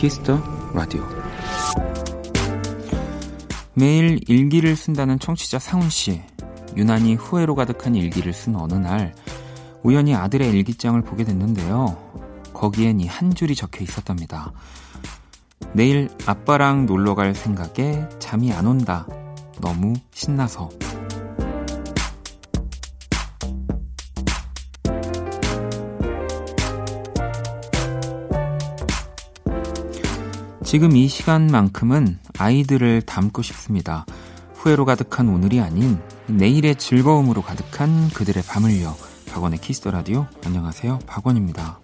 키스 더 라디오 매일 일기를 쓴다는 청취자 상훈 씨. 유난히 후회로 가득한 일기를 쓴 어느 날 우연히 아들의 일기장을 보게 됐는데요. 거기엔 이 한 줄이 적혀 있었답니다. 내일 아빠랑 놀러 갈 생각에 잠이 안 온다. 너무 신나서. 지금 이 시간만큼은 아이들을 닮고 싶습니다. 후회로 가득한 오늘이 아닌 내일의 즐거움으로 가득한 그들의 밤을요. 박원의 키스 더 라디오. 안녕하세요. 박원입니다.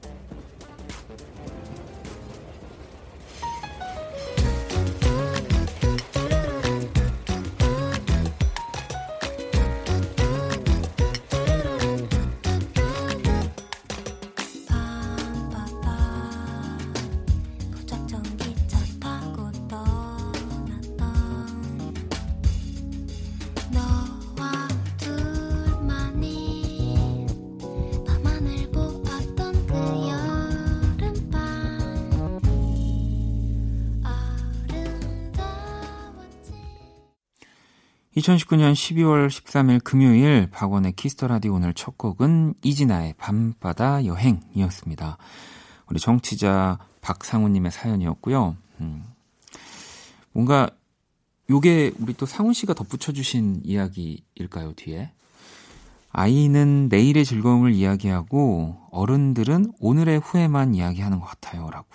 2019년 12월 13일 금요일 박원의 키스 더 라디오 오늘 첫 곡은 이진아의 밤바다 여행이었습니다. 우리 청취자 박상우님의 사연이었고요. 음, 뭔가 요게 우리 또 상훈 씨가 덧붙여 주신 이야기일까요, 뒤에? 아이는 내일의 즐거움을 이야기하고 어른들은 오늘의 후회만 이야기하는 것 같아요. 라고.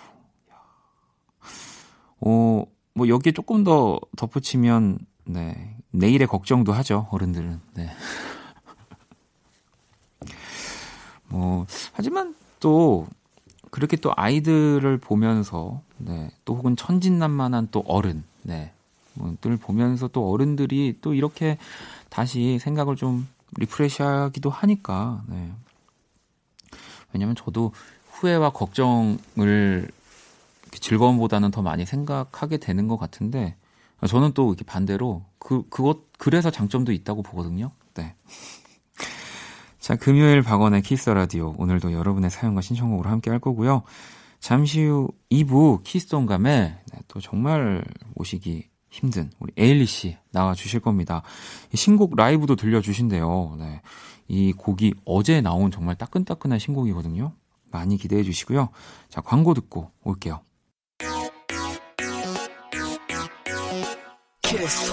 어, 뭐 여기에 조금 더 덧붙이면 네. 내일의 걱정도 하죠, 어른들은. 네. 뭐, 하지만 또, 그렇게 또 아이들을 보면서, 네. 또 혹은 천진난만한 또 어른, 네. 뭐, 들 보면서 또 어른들이 또 이렇게 다시 생각을 좀 refresh 하기도 하니까, 네. 왜냐면 저도 후회와 걱정을 즐거움보다는 더 많이 생각하게 되는 것 같은데, 저는 또 이렇게 반대로 그 그것 그래서 장점도 있다고 보거든요. 네. 자, 금요일 박원의 키스 라디오 오늘도 여러분의 사연과 신청곡으로 함께 할 거고요. 잠시 후 2부 키스 동감에 네, 또 정말 모시기 힘든 우리 에일리 씨 나와 주실 겁니다. 신곡 라이브도 들려 주신대요. 네. 이 곡이 어제 나온 정말 따끈따끈한 신곡이거든요. 많이 기대해 주시고요. 자, 광고 듣고 올게요. 키스.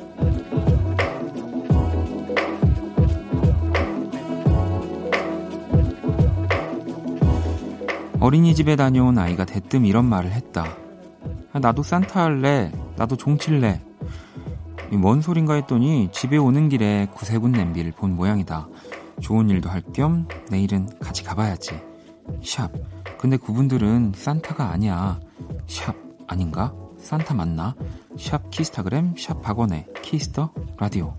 어린이집에 다녀온 아이가 대뜸 이런 말을 했다. 아, 나도 산타 할래. 나도 종칠래. 뭔 소린가 했더니 집에 오는 길에 구세군 냄비를 본 모양이다. 좋은 일도 할 겸 내일은 같이 가봐야지. 샵. 근데 그분들은 산타가 아니야. 샵 아닌가? 산타 맞나? 샵 키스타그램 샵 박원의 키스터 라디오.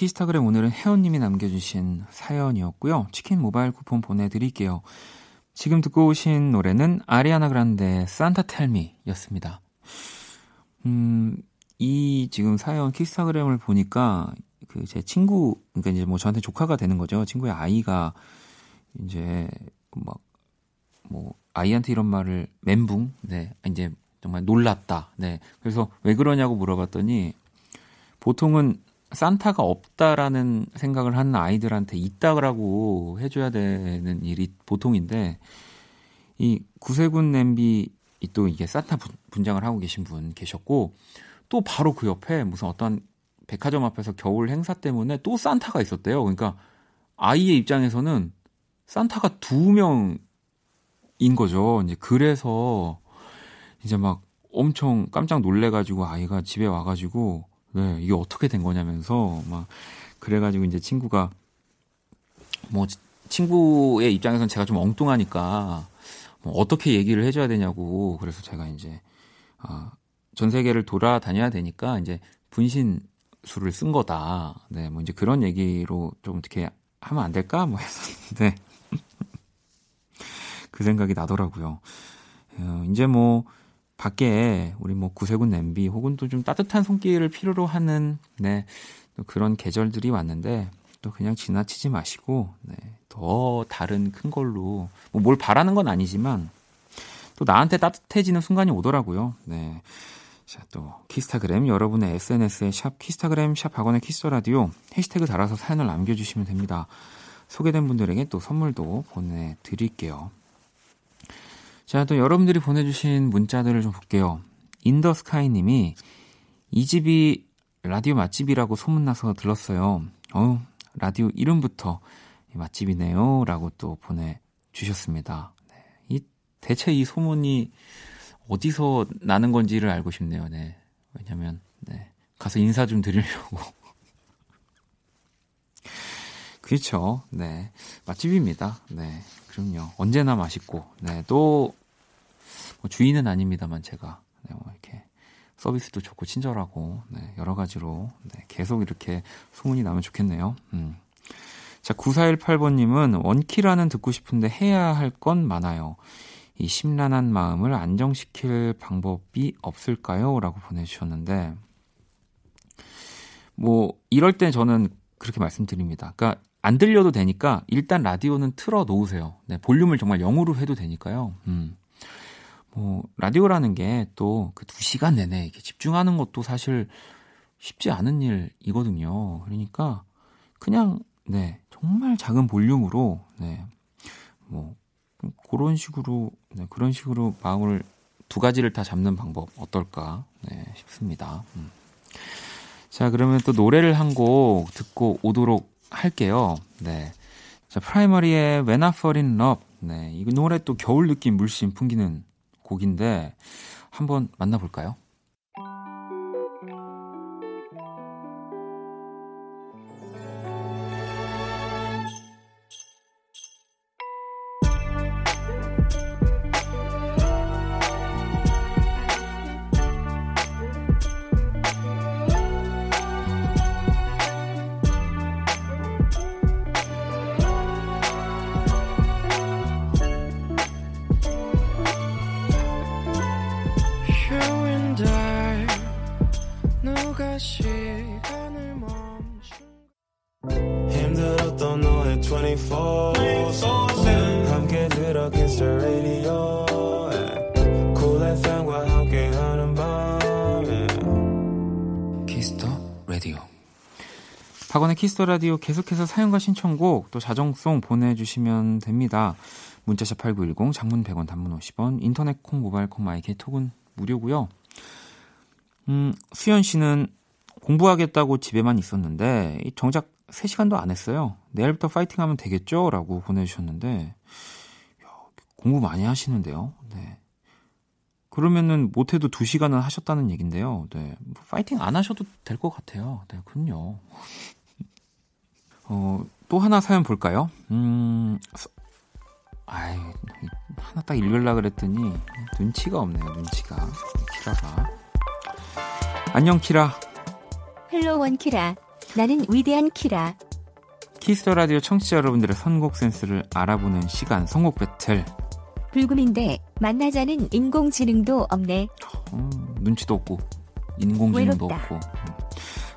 키스타그램 오늘은 혜원님이 남겨주신 사연이었고요. 치킨 모바일 쿠폰 보내드릴게요. 지금 듣고 오신 노래는 아리아나 그란데 산타 텔미 였습니다. 음, 이 지금 사연 키스타그램을 보니까 그 제 친구, 그러니까 이제 뭐 저한테 조카가 되는 거죠. 친구의 아이가 이제 막 뭐 아이한테 이런 말을 멘붕, 네, 이제 정말 놀랐다, 네. 그래서 왜 그러냐고 물어봤더니 보통은 산타가 없다라는 생각을 하는 아이들한테 있다라고 해줘야 되는 일이 보통인데 이 구세군 냄비 또 이게 산타 분장을 하고 계신 분 계셨고 또 바로 그 옆에 무슨 어떤 백화점 앞에서 겨울 행사 때문에 또 산타가 있었대요. 그러니까 아이의 입장에서는 산타가 두 명인 거죠. 이제 그래서 이제 막 엄청 깜짝 놀래가지고 아이가 집에 와가지고 네 이게 어떻게 된 거냐면서 막 그래가지고 이제 친구가 뭐 친구의 입장에서는 제가 좀 엉뚱하니까 뭐 어떻게 얘기를 해줘야 되냐고 그래서 제가 이제 아, 전 세계를 돌아다녀야 되니까 이제 분신 수를 쓴 거다. 네, 뭐 이제 그런 얘기로 좀 어떻게 하면 안 될까? 뭐 했었는데 그 생각이 나더라고요. 어, 이제 뭐 밖에 우리 뭐 구세군 냄비 혹은 또 좀 따뜻한 손길을 필요로 하는 네, 또 그런 계절들이 왔는데 또 그냥 지나치지 마시고 네, 더 다른 큰 걸로 뭐 뭘 바라는 건 아니지만 또 나한테 따뜻해지는 순간이 오더라고요. 네. 자, 또 키스타그램 여러분의 SNS에 샵 키스타그램 샵 박원의 키스 라디오 해시태그 달아서 사연을 남겨 주시면 됩니다. 소개된 분들에게 또 선물도 보내 드릴게요. 자, 또 여러분들이 보내 주신 문자들을 좀 볼게요. 인더스카이 님이 이 집이 라디오 맛집이라고 소문나서 들렀어요. 어우, 라디오 이름부터 맛집이네요. 라고 또 보내주셨습니다. 네. 이, 대체 이 소문이 어디서 나는 건지를 알고 싶네요. 네. 왜냐면, 네. 가서 인사 좀 드리려고. 그렇죠. 네. 맛집입니다. 네. 그럼요. 언제나 맛있고. 네. 또, 뭐 주인은 아닙니다만 제가. 네. 뭐 이렇게 서비스도 좋고 친절하고. 네. 여러 가지로. 네. 계속 이렇게 소문이 나면 좋겠네요. 음. 자, 9418번님은 원키라는 듣고 싶은데 해야 할 건 많아요. 이 심란한 마음을 안정시킬 방법이 없을까요? 라고 보내주셨는데, 뭐, 이럴 때 저는 그렇게 말씀드립니다. 그러니까, 안 들려도 되니까, 일단 라디오는 틀어 놓으세요. 네, 볼륨을 정말 0으로 해도 되니까요. 음. 뭐, 라디오라는 게 또 그 두 시간 내내 이렇게 집중하는 것도 사실 쉽지 않은 일이거든요. 그러니까, 그냥, 네, 정말 작은 볼륨으로, 네, 뭐, 그런 식으로 네, 그런 식으로 마음을 두 가지를 다 잡는 방법 어떨까 네, 싶습니다. 음. 자 그러면 또 노래를 한 곡 듣고 오도록 할게요. 네. 자 프라이머리의 When I Fall in Love 네, 이 노래 또 겨울 느낌 물씬 풍기는 곡인데 한번 만나볼까요? 키스 더 라디오 계속해서 사연과 신청곡 또 자정송 보내주시면 됩니다. 문자샵 8910 장문 100원 단문 50원 인터넷 콩 모바일 콩 마이 K 톡은 무료고요. 음, 수현 씨는 공부하겠다고 집에만 있었는데 정작 3시간도 안 했어요. 내일부터 파이팅 하면 되겠죠? 라고 보내주셨는데 야, 공부 많이 하시는데요. 네. 그러면은 못해도 2시간은 하셨다는 얘긴데요. 네. 뭐 파이팅 안 하셔도 될 것 같아요. 네, 그럼요. 어, 또 하나 사연 볼까요? 음, 아이, 하나 딱 읽으려 그랬더니 눈치가 없네요, 눈치가. 키라가. 안녕, 키라. Hello 원 키라. 나는 위대한 키라. 키스 더 라디오 청취자 여러분들의 선곡 센스를 알아보는 시간, 선곡 배틀. 불금인데 만나자는 인공지능도 없네. 어, 눈치도 없고 인공지능도 외롭다. 없고.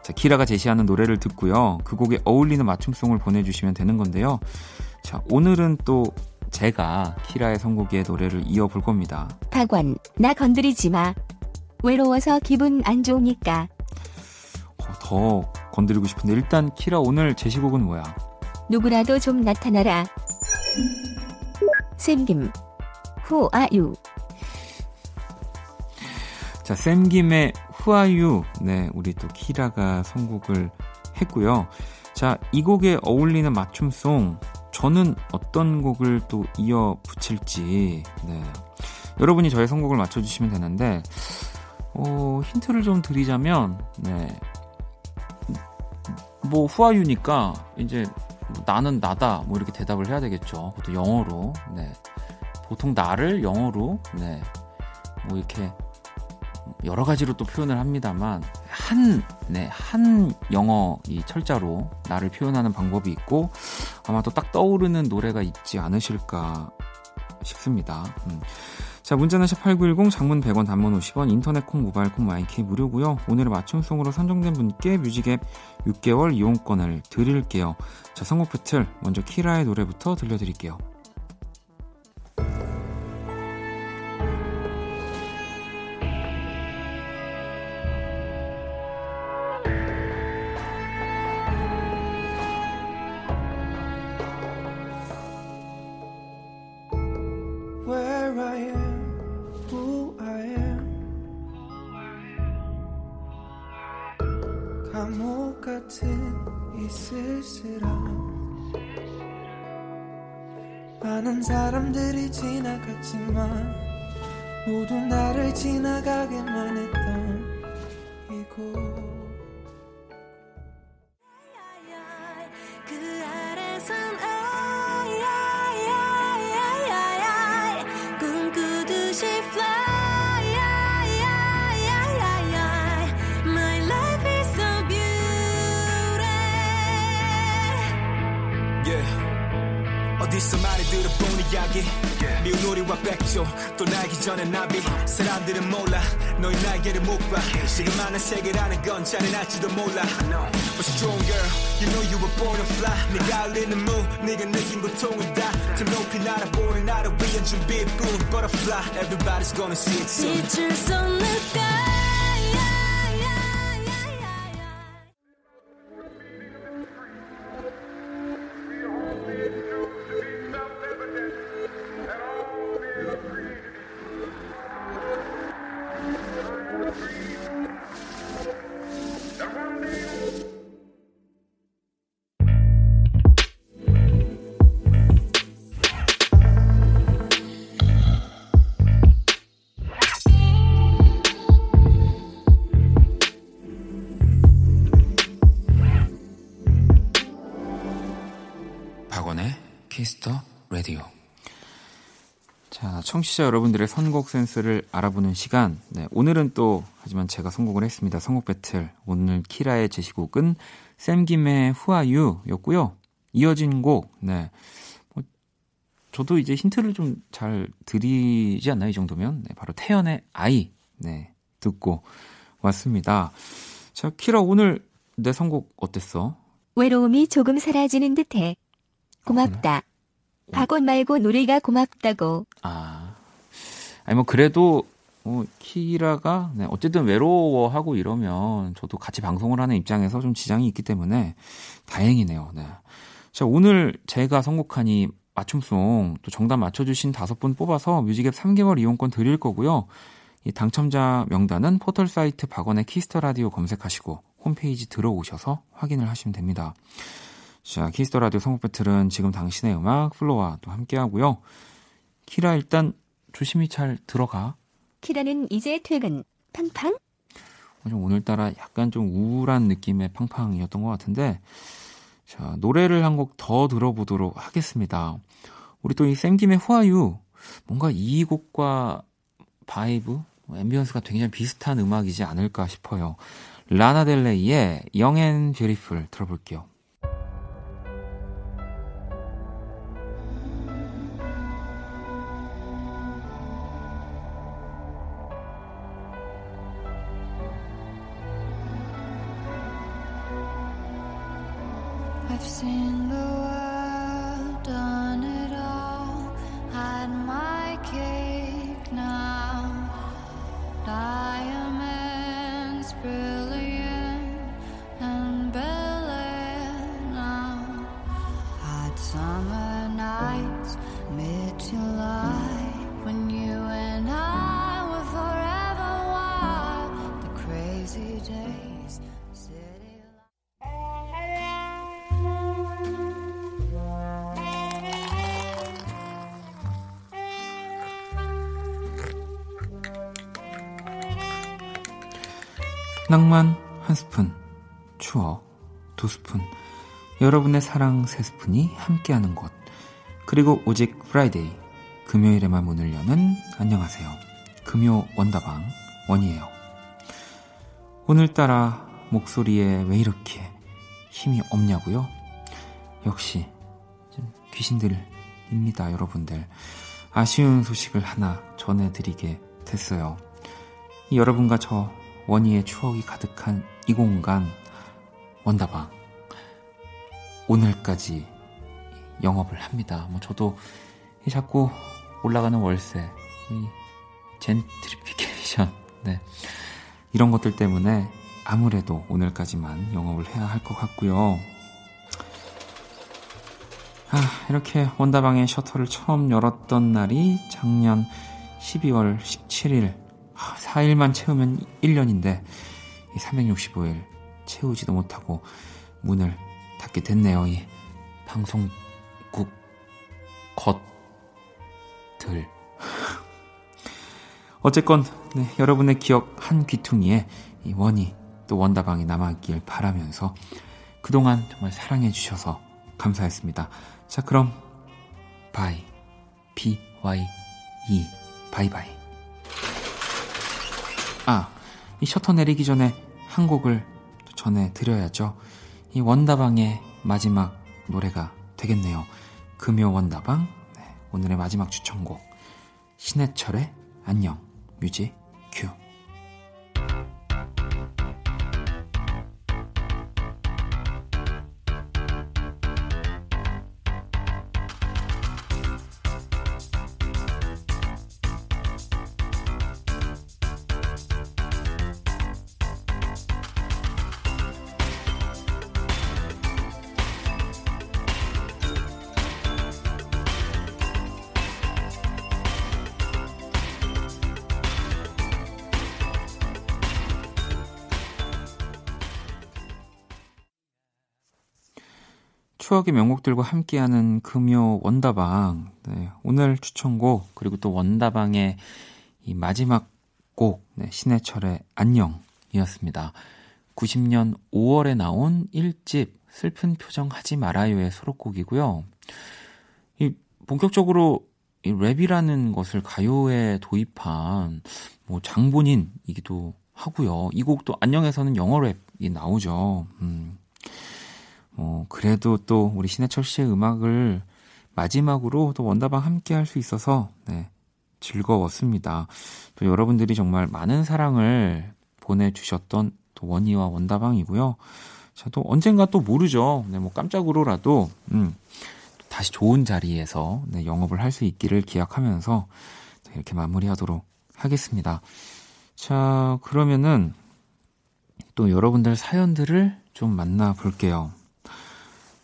자, 키라가 제시하는 노래를 듣고요. 그 곡에 어울리는 맞춤송을 보내주시면 되는 건데요. 자, 오늘은 또 제가 키라의 선곡의 노래를 이어볼 겁니다. 박원, 나 건드리지 마. 외로워서 기분 안 좋으니까. 어, 더 건드리고 싶은데 일단 키라 오늘 제시곡은 뭐야? 누구라도 좀 나타나라. 샘김. You? 자, are you? 네, 우리 또 키라가 선곡을 했고요. 자, 이 곡에 어울리는 맞춤송 저는 어떤 곡을 또 이어 붙일지 네. 여러분이 저의 선곡을 맞춰주시면 되는데 어, 힌트를 좀 드리자면 네. 뭐 후아유니까 이제 나는 나다 뭐 이렇게 대답을 해야 되겠죠. 그것도 영어로. 네. 보통 나를 영어로 네. 뭐 이렇게 여러 가지로 또 표현을 합니다만 한, 네, 한 영어 이 철자로 나를 표현하는 방법이 있고 아마 또 딱 떠오르는 노래가 있지 않으실까 싶습니다. 음. 자, 문자는 샵8910 장문 100원 단문 50원 인터넷 콩 모바일 콩 마이 K 무료고요. 오늘의 맞춤송으로 선정된 분께 뮤직앱 6개월 이용권을 드릴게요. 자, 선곡 배틀 먼저 키라의 노래부터 들려드릴게요. 많은 사람들이 지나갔지만 모두 나를 지나가게만 했던 전에 나비 사람들은 몰라 너희 날개를 못봐 지금 많은 세계라는 건 잔인할지도 몰라 But strong girl you know you were born to fly 네가 흘리는 무 네가 느낀 고통을 다더 높이 날아보는 나를 위한 준비뿐 Butterfly everybody's gonna see it soon Pictures on the sky 청취자 여러분들의 선곡 센스를 알아보는 시간. 네, 오늘은 또 하지만 제가 선곡을 했습니다. 선곡 배틀. 오늘 키라의 제시곡은 샘김의 후아유였고요. 이어진 곡. 네. 뭐, 저도 이제 힌트를 좀 잘 드리지 않나요? 이 정도면. 네, 바로 태연의 아이. 네. 듣고 왔습니다. 자, 키라 오늘 내 선곡 어땠어? 외로움이 조금 사라지는 듯해. 고맙다. 어, 박원 말고 노래가 고맙다고. 아. 아니 뭐 그래도 뭐 키라가 네, 어쨌든 외로워하고 이러면 저도 같이 방송을 하는 입장에서 좀 지장이 있기 때문에 다행이네요. 네. 자 오늘 제가 선곡한 이 맞춤송 또 정답 맞춰주신 다섯 분 뽑아서 뮤직앱 3개월 이용권 드릴 거고요. 이 당첨자 명단은 포털 사이트 박원의 키스 더 라디오 검색하시고 홈페이지 들어오셔서 확인을 하시면 됩니다. 자, 키스 더 라디오 선곡 battle은 지금 당신의 음악 플로와 또 함께 하고요. 키라 일단 조심히 잘 들어가. 키라는 이제 퇴근. 팡팡? 좀 오늘따라 약간 좀 우울한 느낌의 팡팡이었던 것 같은데, 자, 노래를 한 곡 더 들어보도록 하겠습니다. 우리 또이 샘김의 후아유, 뭔가 이 곡과 vibe, ambience가 굉장히 비슷한 음악이지 않을까 싶어요. 라나델레이의 영앤 뷰리풀 들어볼게요. 낭만 한 스푼, 추억 두 스푼, 여러분의 사랑 세 스푼이 함께하는 곳. 그리고 오직 Friday, 금요일에만 문을 여는 안녕하세요. 금요 원다방 원이에요. 오늘따라 목소리에 왜 이렇게 힘이 없냐고요? 역시 귀신들입니다, 여러분들. 아쉬운 소식을 하나 전해드리게 됐어요. 여러분과 저 원희의 추억이 가득한 이 공간 원다방 오늘까지 영업을 합니다. 뭐 저도 자꾸 올라가는 월세, 이 젠트리피케이션, 네 이런 것들 때문에 아무래도 오늘까지만 영업을 해야 할 것 같고요. 아, 이렇게 원다방의 셔터를 처음 열었던 날이 작년 12월 17일 4일만 채우면 1년인데 365일 채우지도 못하고 문을 닫게 됐네요. 이 방송국 겉들. 어쨌건 네, 여러분의 기억 한 귀퉁이에 이 원이 또 원다방이 남아있길 바라면서 그동안 정말 사랑해 주셔서 감사했습니다. 자 그럼 bye B Y E bye bye 아, 이 셔터 내리기 전에 한 곡을 전해드려야죠. 이 원다방의 마지막 노래가 되겠네요. 금요 원다방, 네, 오늘의 마지막 추천곡. 신해철의 안녕, music 추억의 명곡들과 함께하는 금요 원다방. 네, 오늘 추천곡, 그리고 또 원다방의 이 마지막 곡, 네, 신해철의 안녕이었습니다. 90년 5월에 나온 1집 슬픈 표정 하지 말아요의 수록곡이고요. 이 본격적으로 이 랩이라는 것을 가요에 도입한 뭐 장본인이기도 하고요. 이 곡도 안녕에서는 영어 랩이 나오죠. 음. 어, 그래도 또 우리 신해철 씨의 음악을 마지막으로 또 원다방 함께 할 수 있어서, 네, 즐거웠습니다. 또 여러분들이 정말 많은 사랑을 보내주셨던 또 원희와 원다방이고요. 자, 또 언젠가 또 모르죠. 네, 뭐 깜짝으로라도, 음, 다시 좋은 자리에서 네, 영업을 할 수 있기를 기약하면서 이렇게 마무리하도록 하겠습니다. 자, 그러면은 또 여러분들 사연들을 좀 만나볼게요.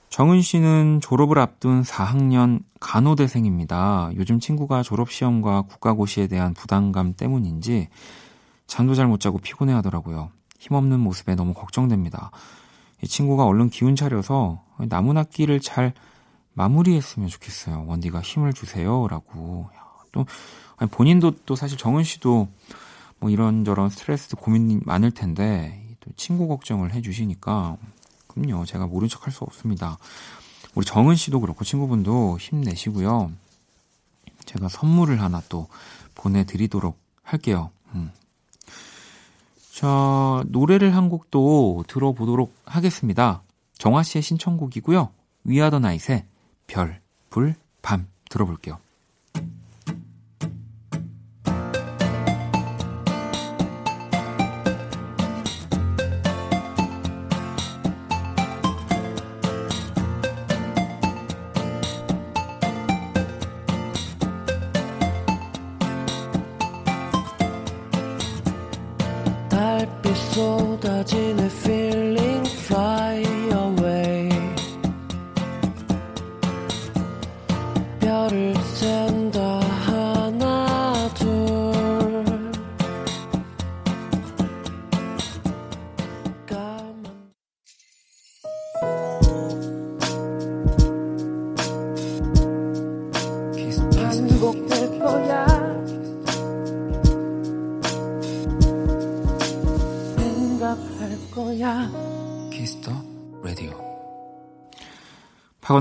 정은 씨는 졸업을 앞둔 4학년 간호대생입니다. 요즘 친구가 졸업시험과 국가고시에 대한 부담감 때문인지 잠도 잘 못 자고 피곤해 하더라고요. 힘없는 모습에 너무 걱정됩니다. 이 친구가 얼른 기운 차려서 남은 학기를 잘 마무리했으면 좋겠어요. 원디가 힘을 주세요. 라고. 또, 본인도 또 사실 정은 씨도 뭐 이런저런 스트레스 고민이 많을 텐데, 또 친구 걱정을 해주시니까 그럼요. 제가 모른 척 할 수 없습니다. 우리 정은 씨도 그렇고 친구분도 힘내시고요. 제가 선물을 하나 또 보내드리도록 할게요. 음. 자, 노래를 한 곡도 들어보도록 하겠습니다. 정화 씨의 신청곡이고요. 위아더 나잇의 별, 불, 밤 들어볼게요.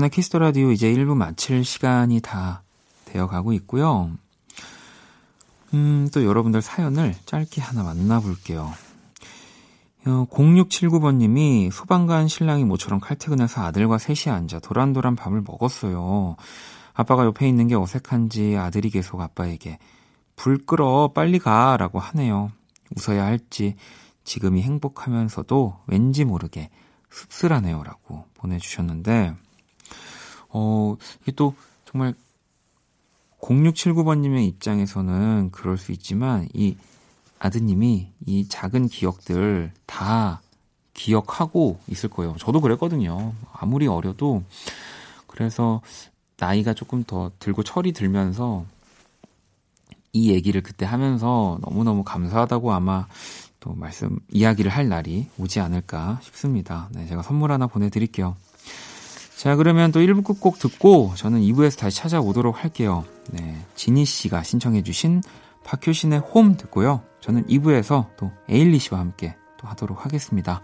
박원의 키스 더 라디오 이제 1부 마칠 시간이 다 되어 가고 있고요. 음, 또 여러분들 사연을 짧게 하나 만나볼게요. 어, 0679번님이 소방관 신랑이 모처럼 칼퇴근해서 아들과 셋이 앉아 도란도란 밥을 먹었어요. 아빠가 옆에 있는 게 어색한지 아들이 계속 아빠에게 불 끄러 빨리 가 라고 하네요. 웃어야 할지 지금이 행복하면서도 왠지 모르게 씁쓸하네요 라고 보내주셨는데 어, 이게 또 정말 0679번님의 입장에서는 그럴 수 있지만 이 아드님이 이 작은 기억들 다 기억하고 있을 거예요. 저도 그랬거든요. 아무리 어려도 그래서 나이가 조금 더 들고 철이 들면서 이 얘기를 그때 하면서 너무너무 감사하다고 아마 또 말씀 이야기를 할 날이 오지 않을까 싶습니다. 네, 제가 선물 하나 보내드릴게요. 자, 그러면 또 1부 끝곡 듣고 저는 2부에서 다시 찾아오도록 할게요. 네. 지니 씨가 신청해주신 박효신의 홈 듣고요. 저는 2부에서 또 에일리 씨와 함께 또 하도록 하겠습니다.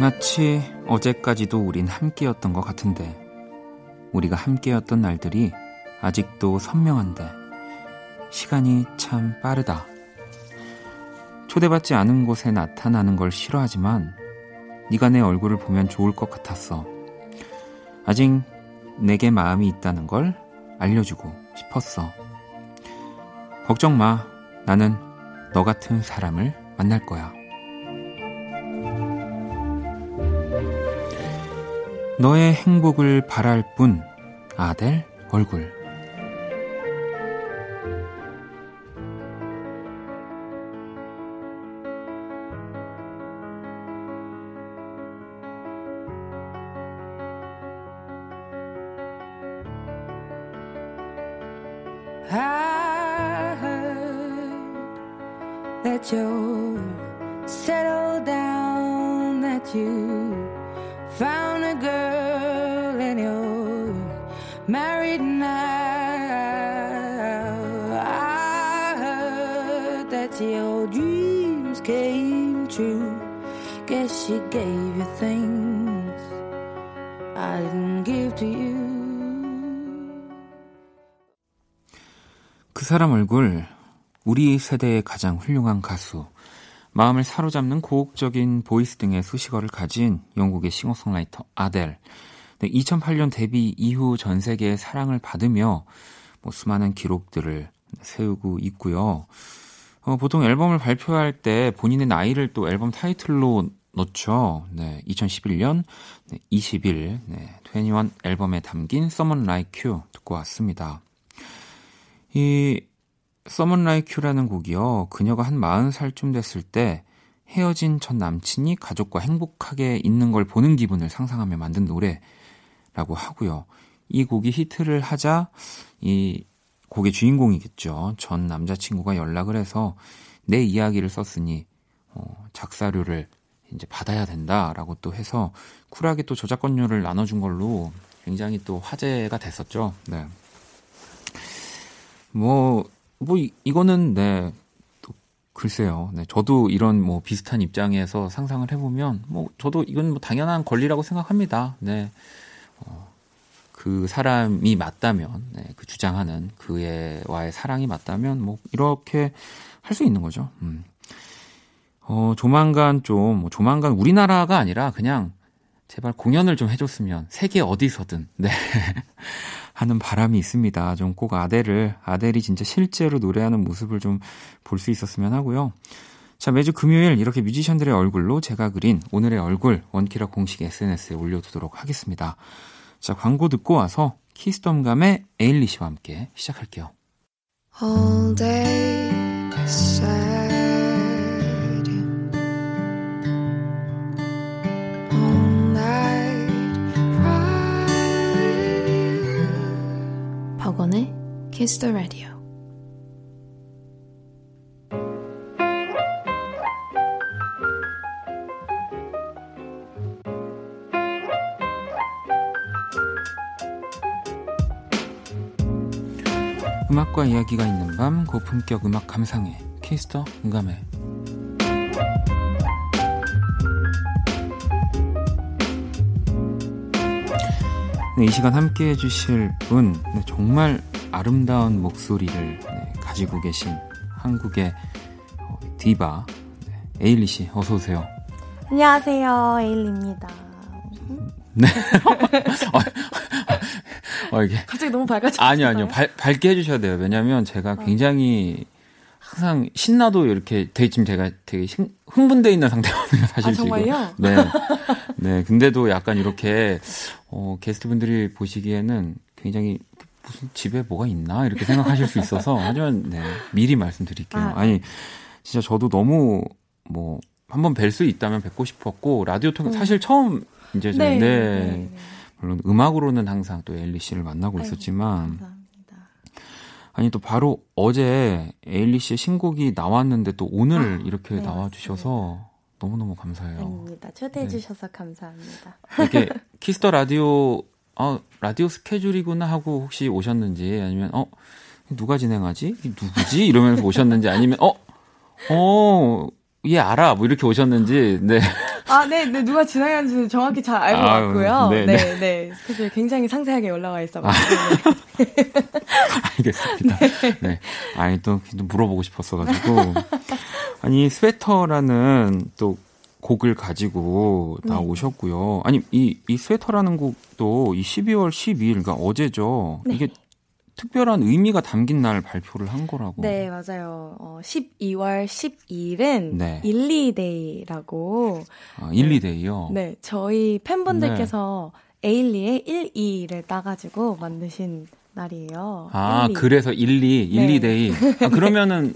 마치 어제까지도 우린 함께였던 것 같은데, 우리가 함께였던 날들이 아직도 선명한데, 시간이 참 빠르다. 초대받지 않은 곳에 나타나는 걸 싫어하지만, 네가 내 얼굴을 보면 좋을 것 같았어. 아직 내게 마음이 있다는 걸 알려주고 싶었어. 걱정 마. 나는 너 같은 사람을 만날 거야. 너의 행복을 바랄 뿐 아델 얼굴 세대의 가장 훌륭한 가수. 마음을 사로잡는 고혹적인 voice 등의 수식어를 가진 영국의 싱어송라이터 아델. 네, 2008년 데뷔 이후 전 세계의 사랑을 받으며 뭐 수많은 기록들을 세우고 있고요. 어, 보통 앨범을 발표할 때 본인의 나이를 또 앨범 타이틀로 넣죠. 네, 2011년 네, 20일 네, 21 앨범에 담긴 Someone Like You 듣고 왔습니다. 이 Someone Like You라는 곡이요. 그녀가 한 40살쯤 됐을 때 헤어진 전 남친이 가족과 행복하게 있는 걸 보는 기분을 상상하며 만든 노래라고 하고요. 이 곡이 히트를 하자 이 곡의 주인공이겠죠. 전 남자친구가 연락을 해서 내 이야기를 썼으니 어, 작사료를 이제 받아야 된다라고 또 해서 쿨하게 또 저작권료를 나눠준 걸로 굉장히 또 화제가 됐었죠. 네. 뭐, 뭐, 이, 이거는, 네, 또, 글쎄요. 네, 저도 이런 뭐 비슷한 입장에서 상상을 해보면, 뭐, 저도 이건 뭐 당연한 권리라고 생각합니다. 네. 어, 그 사람이 맞다면, 네, 그 주장하는 그와의 사랑이 맞다면, 뭐, 이렇게 할 수 있는 거죠. 음. 어, 조만간 좀, 뭐 조만간 우리나라가 아니라 그냥 제발 공연을 좀 해줬으면 세계 어디서든, 네. 하는 바람이 있습니다. 좀 꼭 아델을, 아델이 진짜 실제로 노래하는 모습을 좀 볼 수 있었으면 하고요. 자, 매주 금요일 이렇게 뮤지션들의 얼굴로 제가 그린 오늘의 얼굴 원키라 공식 SNS에 올려두도록 하겠습니다. 자, 광고 듣고 와서 키스덤감의 에일리 씨와 함께 시작할게요. All day Kiss the Radio. 음악과 이야기가 있는 밤 고품격 음악 감상회 키스터 음감회 네, 이 시간 함께 해주실 분 네, 정말 아름다운 목소리를 네, 가지고 계신 한국의 어, 디바 네, 에일리 씨 어서 오세요. 안녕하세요 에일리입니다. 네. 어, 이게 갑자기 너무 밝아졌어요. 아니요, 아니요. 밝, 밝게 해주셔야 돼요. 왜냐면 제가 굉장히 항상 신나도 이렇게 되게 지금 제가 되게 신, 흥분돼 있는 상태거든요, 사실 아, 정말요? 지금. 네. 네. 근데도 약간 이렇게 어, 게스트분들이 보시기에는 굉장히 무슨 집에 뭐가 있나 이렇게 생각하실 수 있어서 하지만 네, 미리 말씀드릴게요. 아. 아니 진짜 저도 너무 뭐 한번 뵐 수 있다면 뵙고 싶었고 라디오 통해 사실 처음 이제 저- 네. 네. 네, 네. 물론 음악으로는 항상 또 엘리 씨를 만나고 아이고, 있었지만 감사합니다. 아니 또 바로 어제 에일리 씨의 신곡이 나왔는데 또 오늘 아, 이렇게 네, 나와주셔서 너무너무 감사해요. 아닙니다. 초대해 네. 주셔서 감사합니다. 이렇게 키스 더 라디오 어 라디오 스케줄이구나 하고 혹시 오셨는지 아니면 어 누가 진행하지 이 누구지 이러면서 오셨는지 아니면 어 어 얘 알아 뭐 이렇게 오셨는지 네 아, 네, 네, 누가 진행하는지 정확히 잘 알고 아유, 왔고요. 네, 네, 네. 네, 스케줄 굉장히 상세하게 올라와 있어가지고. 알겠습니다. 네. 아니, 또, 또 물어보고 싶었어가지고. 아니, 스웨터라는 또 곡을 가지고 네. 나오셨고요. 아니, 이, 이 스웨터라는 곡도 이 12월 12일, 그러니까 어제죠. 네. 이게 특별한 의미가 담긴 날 발표를 한 거라고. 네, 맞아요. 어, 12월 12일은 네. 일이데이라고. 아, 1, 2데이요. 네, 저희 팬분들께서 에일리의 1, 2를 따가지고 만드신 날이에요. 아, 1, 2. 그래서 1, 2, 1, 네. 2데이. 아, 그러면은,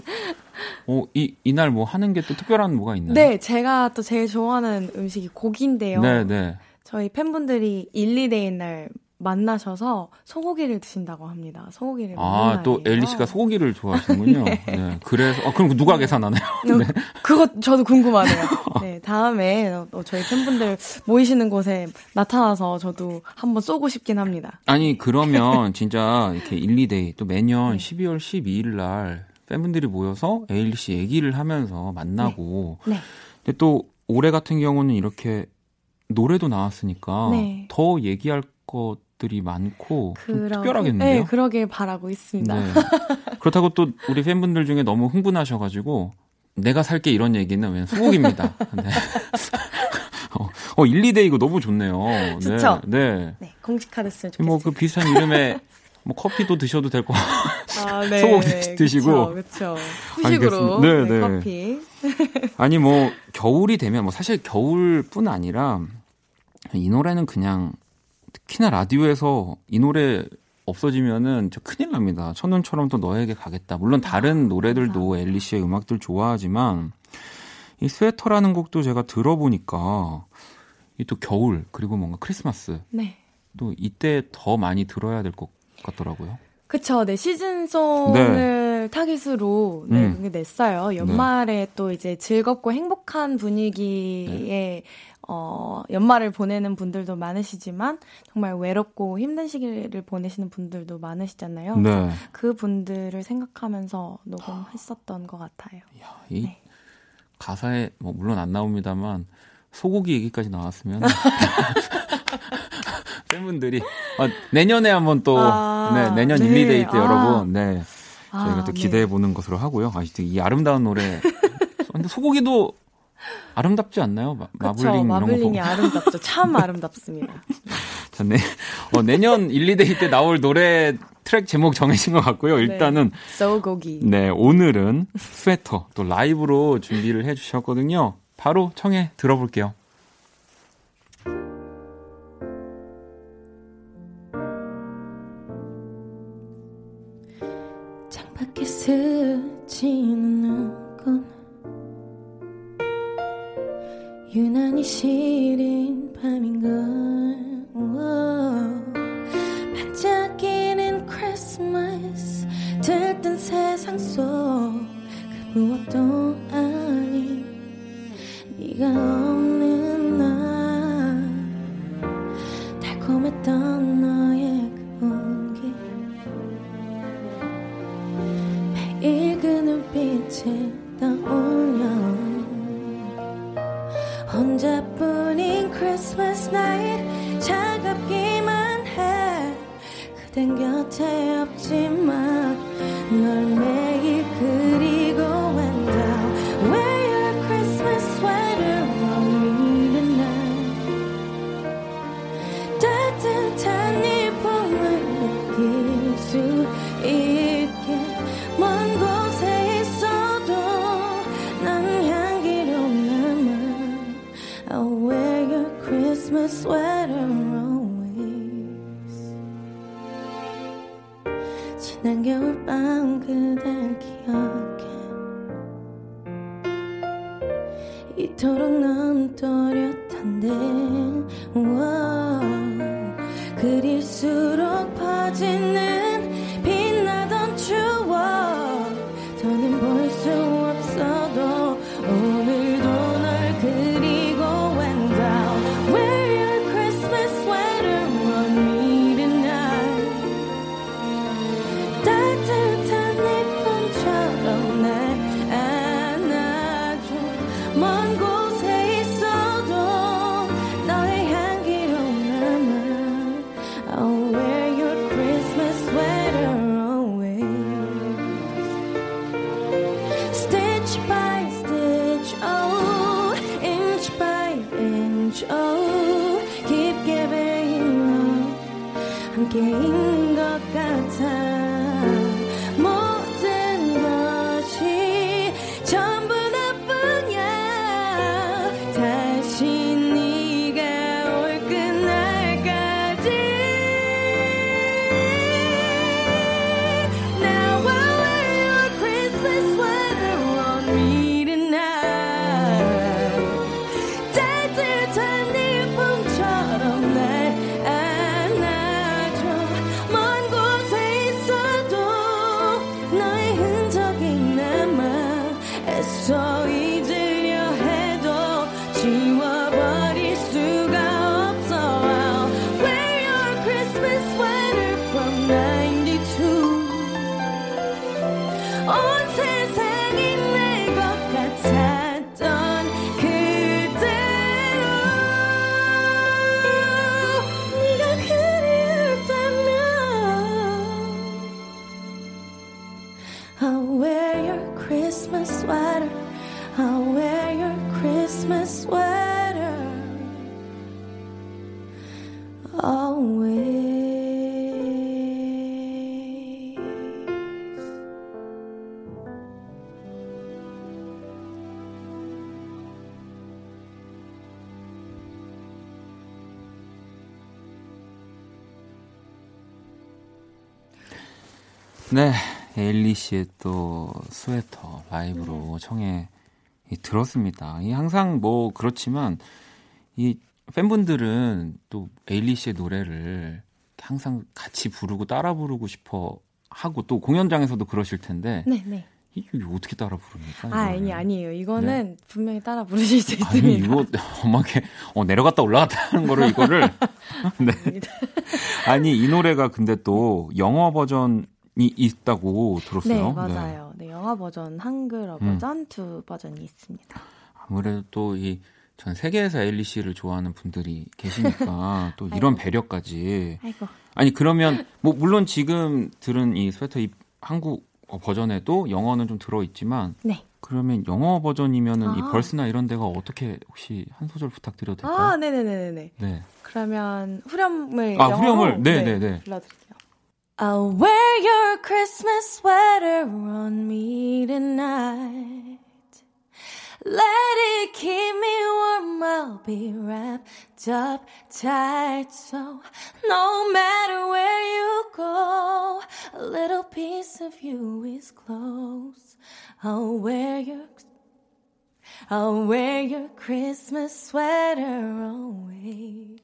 어, 이, 이날 뭐 하는 게 또 특별한 뭐가 있나요? 네, 제가 또 제일 좋아하는 음식이 고기인데요. 네, 네. 저희 팬분들이 1, 2데이 날 만나셔서 소고기를 드신다고 합니다. 소고기를 아, 또. 에일리 씨가 소고기를 좋아하시는군요. 네. 그래서, 아, 그럼 누가 계산하나요? 어, 그거 저도 궁금하네요. 네, 다음에 어, 저희 팬분들 모이시는 곳에 나타나서 저도 한번 쏘고 싶긴 합니다. 아니, 그러면 진짜 이렇게 1, 2데이 또 매년 12월 12일 날 팬분들이 모여서 에일리 씨 얘기를 하면서 만나고 네. 근데 또 올해 같은 경우는 이렇게 노래도 나왔으니까 네. 더 얘기할 것 들이 많고 좀 그러- 특별하겠는데요? 네, 그러길 바라고 있습니다. 네. 그렇다고 또 우리 팬분들 중에 너무 흥분하셔가지고 내가 살게 이런 얘기는 왜 소고기입니다. 네. 어, 어 1, 2대 이거 너무 좋네요. 네. 네. 네, 공식 카드 쓰면 좋겠습니다. 뭐그 비슷한 이름의 뭐 커피도 드셔도 될것 같아요. 아, 네. 소고기 드시고. 그렇죠. 후식으로 알겠습니다. 네, 네, 네. 커피. 아니 뭐 겨울이 되면 뭐 사실 겨울뿐 아니라 이 노래는 그냥 특히나 라디오에서 이 노래 없어지면은 저 큰일 납니다. 첫눈처럼 또 너에게 가겠다. 물론 다른 노래들도 엘리 씨의 음악들 좋아하지만 이 스웨터라는 곡도 제가 들어보니까 이 또 겨울 그리고 뭔가 크리스마스 네. 또 이때 더 많이 들어야 될 것 같더라고요. 그쵸. 네, 시즌송을 연말 타깃으로 네, 음. 냈어요. 연말에 네. 또 이제 즐겁고 행복한 분위기에 네. 어, 연말을 보내는 분들도 많으시지만 정말 외롭고 힘든 시기를 보내시는 분들도 많으시잖아요. 네. 그 분들을 생각하면서 녹음했었던 것 같아요. 야, 이 네. 가사에 뭐 물론 안 나옵니다만 소고기 얘기까지 나왔으면 팬분들이 어, 내년에 한번 또 아, 네, 내년 네. 1, 2데이 때 아. 여러분 네 저희가 아, 또 기대해 네. 보는 것으로 하고요. 아, 이 아름다운 노래 근데 소고기도 아름답지 않나요? 마, 그쵸, 마블링 마블링이 아름답죠. 참 아름답습니다. 자, 내, 어, 내년 1, 2데이 때 나올 노래 트랙 제목 정해진 것 같고요. 네. 일단은 네. 소고기. 네, 오늘은 스웨터 또 라이브로 준비를 해 주셨거든요. 바로 청해 들어볼게요. 창밖에 스치는 눈꽃 유난히 시린 밤인걸. 반짝이는 크리스마스 들뜬 세상 속 그 무엇도 아닌 네가 없는 날 달콤했던 너의 그 온기. 매일 그 눈빛에 크리스마스 나잇 차갑기만 해. 그댄 곁에 없지만 널 매 지난 겨울 밤 그댈 기억해. 이토록 넌 또렷한데 우와, 그릴수록 퍼지는 I'll wear your Christmas sweater. I'll wear your Christmas sweater. Always. 네, 에일리 씨의 또 스웨터 라이브로 청해 이, 들었습니다. 이 항상 뭐 그렇지만 이 팬분들은 또 에일리 씨의 노래를 항상 같이 부르고 따라 부르고 싶어 하고 또 공연장에서도 그러실 텐데 네, 네. 이게 어떻게 따라 부릅니까? 아? 아니 아니에요. 이거는 네. 분명히 따라 부르실 수 아니 있습니다. 이거 엄하게 어, 내려갔다 올라갔다 하는 거를 이거를 네. 아니 이 노래가 근데 또 영어 버전이 있다고 들었어요. 네, 맞아요. 네, 영어 버전, 한글어 음. 버전 두 버전이 있습니다. 아무래도 또 이 전 세계에서 에일리 씨를 좋아하는 분들이 계시니까 또 이런. 배려까지 아이고. 아니 그러면 뭐 물론 지금 들은 이 스웨터 이 한국 어, 버전에도 영어는 좀 들어 있지만 네. 그러면 영어 버전이면은 이 아. verse나 이런 데가 어떻게 혹시 한 소절 부탁드려도 될까요? 아, 네, 네, 네, 네. 네. 그러면 후렴을 아, 영어로 후렴을? 네, 네, 네. 불러드릴게요. I'll wear your Christmas sweater on me tonight. Let it keep me warm. I'll be wrapped up tight. So no matter where you go, a little piece of you is close. I'll wear your I'll wear your Christmas sweater always.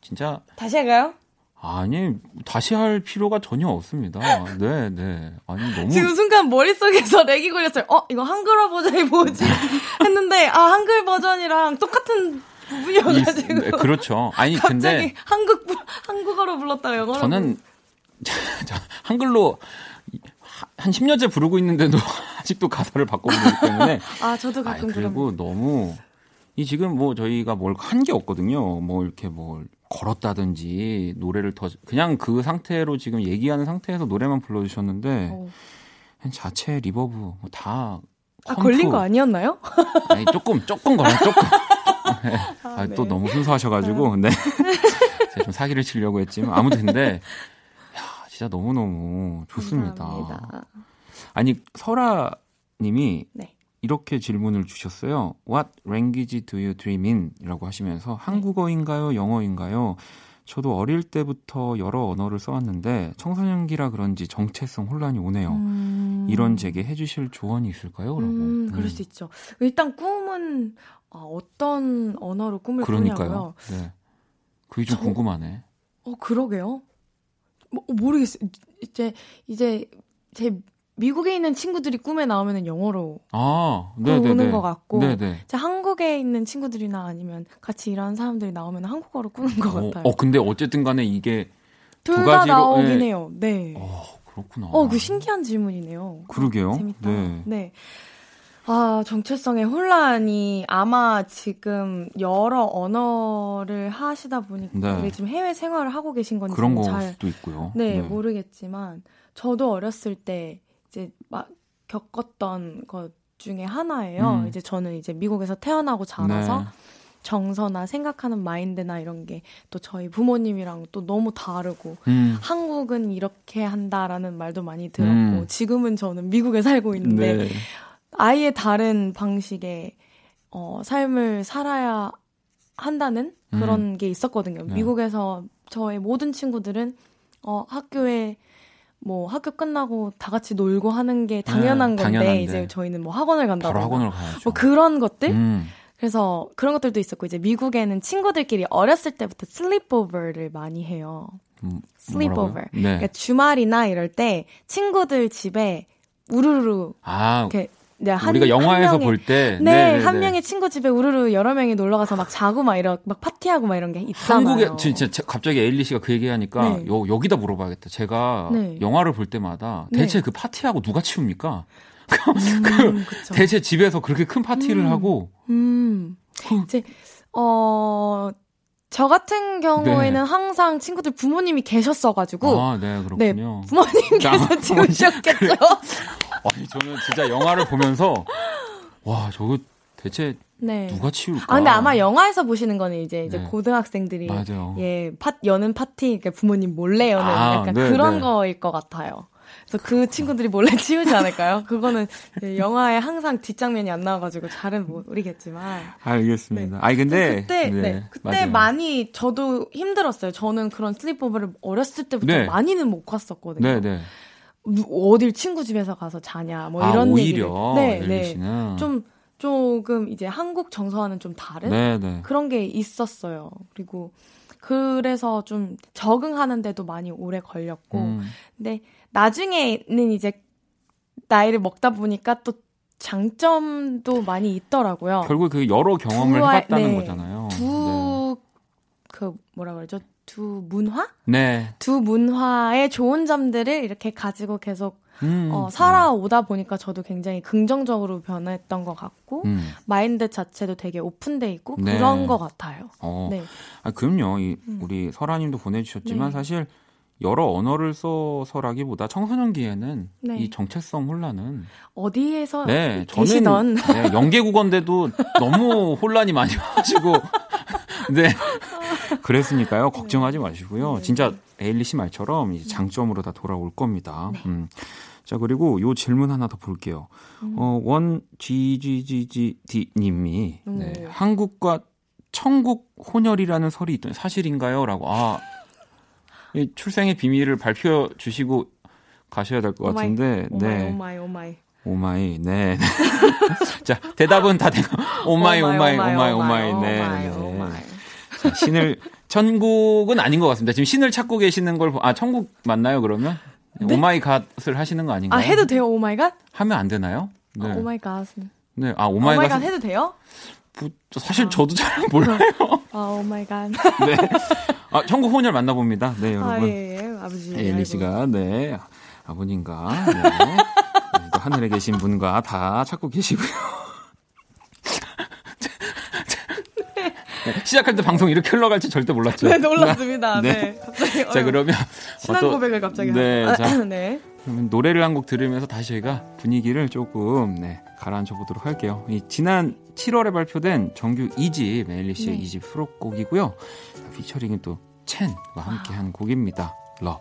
진짜 다시 할까요? 아니 다시 할 필요가 전혀 없습니다. 네, 네. 아니 너무 지금 순간 머릿속에서 렉이 걸렸어요. 어, 이거 한글어 버전이 뭐지? 했는데, 아, 한글 버전이랑 똑같은 부분이어가지고. 이- 네, 그렇죠. 아니 갑자기 근데 한국, 부- 한국어로 불렀다가 영어로. 저는 자, 한글로 한 10년째 부르고 있는데도 아직도 가사를 바꿔 부르기 때문에 아, 저도 아니, 가끔 그런 그리고 너무 이 지금 뭐 저희가 뭘 한 게 없거든요. 뭐 이렇게 뭘 걸었다든지 노래를 더 그냥 그 상태로 지금 얘기하는 상태에서 노래만 불러주셨는데 어. 자체 reverb 뭐 다 아, 걸린 거 아니었나요? 아니 조금 조금 걸어 조금. 네. 아, 또 네. 너무 순수하셔가지고 근데 제가 좀 사기를 치려고 했지만 아무튼 근데 야 진짜 너무 너무 좋습니다. 감사합니다. 아니 설아 님이 네. 이렇게 질문을 주셨어요. What language do you dream in? 이라고 하시면서 네. 한국어인가요? 영어인가요? 저도 어릴 때부터 여러 언어를 써왔는데 청소년기라 그런지 정체성 혼란이 오네요. 음. 이런 제게 해주실 조언이 있을까요? 라고. 음, 그럴 수 있죠. 일단 꿈은 아, 어떤 언어로 꿈을 꾸냐고요? 그러니까요. 네. 그게 좀 저- 궁금하네. 어, 그러게요. 뭐, 어, 모르겠어요. 이제, 이제, 제 미국에 있는 친구들이 꿈에 나오면 영어로 아, 꾸는 네네네. 것 같고, 네네. 제 한국에 있는 친구들이나 아니면 같이 일하는 사람들이 나오면 한국어로 꾸는 것 어, 같아요. 어, 근데 어쨌든 간에 이게, 두둘다 나오긴 예. 해요. 네. 어, 그렇구나. 어, 그 신기한 질문이네요. 그러게요. 재밌다. 네. 아, 정체성의 혼란이 아마 지금 여러 언어를 하시다 보니까 네. 지금 해외 생활을 하고 계신 건지 그런 걸잘 수도 있고요. 네, 모르겠지만 저도 어렸을 때 이제 막 겪었던 것 중에 하나예요. 음. 이제 저는 이제 미국에서 태어나고 자라서 네. 정서나 생각하는 마인드나 이런 게 또 저희 부모님이랑 또 너무 다르고 음. 한국은 이렇게 한다라는 말도 많이 들었고 음. 지금은 저는 미국에 살고 있는데 네. 아예 다른 방식의 어, 삶을 살아야 한다는 그런 게 있었거든요. 네. 미국에서 저의 모든 친구들은 어, 학교에 뭐 학교 끝나고 다 같이 놀고 하는 게 당연한 네, 건데 당연한데. 이제 저희는 뭐 학원을 바로 학원을 가야죠. 뭐 그런 것들 음. 그래서 그런 것들도 있었고 이제 미국에는 친구들끼리 어렸을 때부터 sleepover를 많이 해요. 음, sleepover. 뭐라고요? 네. 그러니까 주말이나 이럴 때 친구들 집에 우르르 아, 이렇게 네, 한, 우리가 영화에서 한 명의- 볼 때. 네, 한 명의 친구 집에 우르르 여러 명이 놀러 가서 막 자고 막 이런 막 파티하고 막 이런 게 있잖아요. 한국에 진짜 제- 갑자기 에일리 씨가 그 얘기하니까 네. 요 여기다 물어봐야겠다. 제가 네. 영화를 볼 때마다 네. 대체 그 파티하고 누가 치웁니까? 음, 그쵸. 대체 집에서 그렇게 큰 파티를 음. 하고 음. 이제 어. 저 같은 경우에는 네. 항상 친구들 부모님이 계셨어가지고 아, 네, 그렇군요. 부모님께서 아, 부모님. 지우셨겠죠. 아니 저는 진짜 영화를 보면서 와, 저거 대체 네. 누가 치울까? 아 근데 아마 영화에서 보시는 거는 이제 이제 네. 고등학생들이 맞아요. 예, 팟 여는 파티 그러니까 부모님 몰래 여는 아, 약간 네, 그런 네. 거일 것 같아요. 그래서 그 친구들이 몰래 치우지 않을까요? 그거는 영화에 항상 뒷장면이 안 나와가지고 잘은 모르겠지만. 알겠습니다. 아니 근데 그때 네, 그때 맞아요. 많이 저도 힘들었어요. 저는 그런 슬리퍼를 어렸을 때부터 네. 많이는 못 갔었거든요. 네, 네. 누- 어딜 친구 집에서 가서 자냐 뭐 아, 이런 오히려 얘기를 네, 네. 씨는 좀 조금 이제 한국 정서와는 좀 다른 네, 네. 그런 게 있었어요. 그리고 그래서 좀 적응하는데도 많이 오래 걸렸고. 음. 근데 나중에는 이제 나이를 먹다 보니까 또 장점도 많이 있더라고요. 결국 그 여러 경험을 두, 해봤다는 네, 거잖아요. 두, 네. 그 뭐라 그러죠? 두 문화? 네. 두 문화의 좋은 점들을 이렇게 가지고 계속 음, 어, 살아오다 네. 보니까 저도 굉장히 긍정적으로 변했던 것 같고 음. 마인드 자체도 되게 오픈돼 있고 네. 그런 것 같아요. 어. 네. 아 그럼요. 이, 음. 우리 설아님도 보내주셨지만 네. 사실 여러 언어를 써서라기보다 청소년기에는 네. 이 정체성 혼란은 어디에서 네, 계시던 저는 네, 영계국어인데도 너무 혼란이 많이 와가지고 네 그랬으니까요 걱정하지 마시고요 네. 진짜 에일리 씨 말처럼 장점으로 다 돌아올 겁니다. 네. 음. 자 그리고 요 질문 하나 더 볼게요. 음. 어, 원 GGGGD 님이 네, 한국과 천국 혼혈이라는 설이 있던 사실인가요?라고 아 출생의 비밀을 발표해 주시고 가셔야 될 것 같은데. oh my, 네. oh my, oh my. oh my, 네. 자, 대답은 다 되고. 오마이, 오마이, 오마이, 오마이, 네. 네. 자, 신을, 천국은 아닌 것 같습니다. 지금 신을 찾고 계시는 걸, 아, 천국 맞나요, 그러면? 네? oh my god을 하시는 거 아닌가요? 아, 해도 돼요, oh my god? 하면 안 되나요? 네. 아, oh my god은. 네, 아, oh my, oh my god. 해도 돼요? 사실 아. 저도 잘 몰라요. 아, oh my god. 네. 아, 천국 혼혈 만나봅니다. 네, 여러분. 아, 예, 예. 아버지. 예, 에일리 씨가, 네. 아버님과, 네. 또 하늘에 계신 분과 다 찾고 계시고요. 시작할 때 방송 이렇게 흘러갈지 절대 몰랐죠. 네, 놀랐습니다. 네. 네. 갑자기, 자, 그러면. 신한 어, 고백을 갑자기. 네. 하... 자, 네. 그러면 노래를 한 곡 들으면서 다시 저희가 분위기를 조금, 네, 가라앉혀 보도록 할게요. 이 지난 7월에 발표된 정규 2집 에일리 씨의 네. 2집 수록곡이고요. 피처링은 또 첸과 함께 한 곡입니다. 러.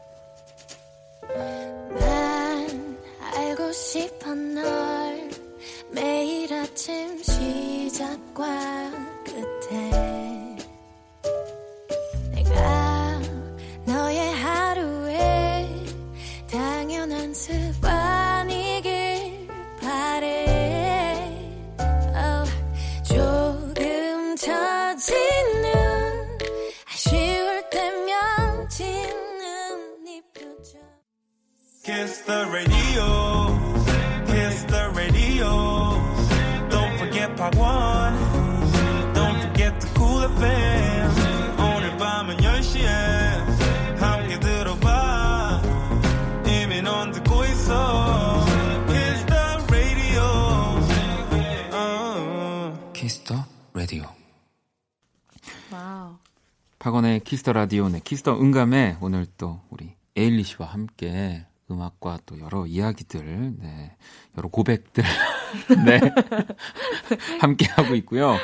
Don't forget Part 1. Don't forget the cool FM. 오늘 밤은 10시에 함께 들어봐. 이미 넌 듣고 있어. Kiss the radio. Uh. Kiss the radio. 와우. 박원의 키스터 라디오, 네, 키스터 응감에 오늘 또 우리 에일리 씨와 함께 음악과 또 여러 이야기들, 네, 여러 고백들, 네, 함께 하고 있고요.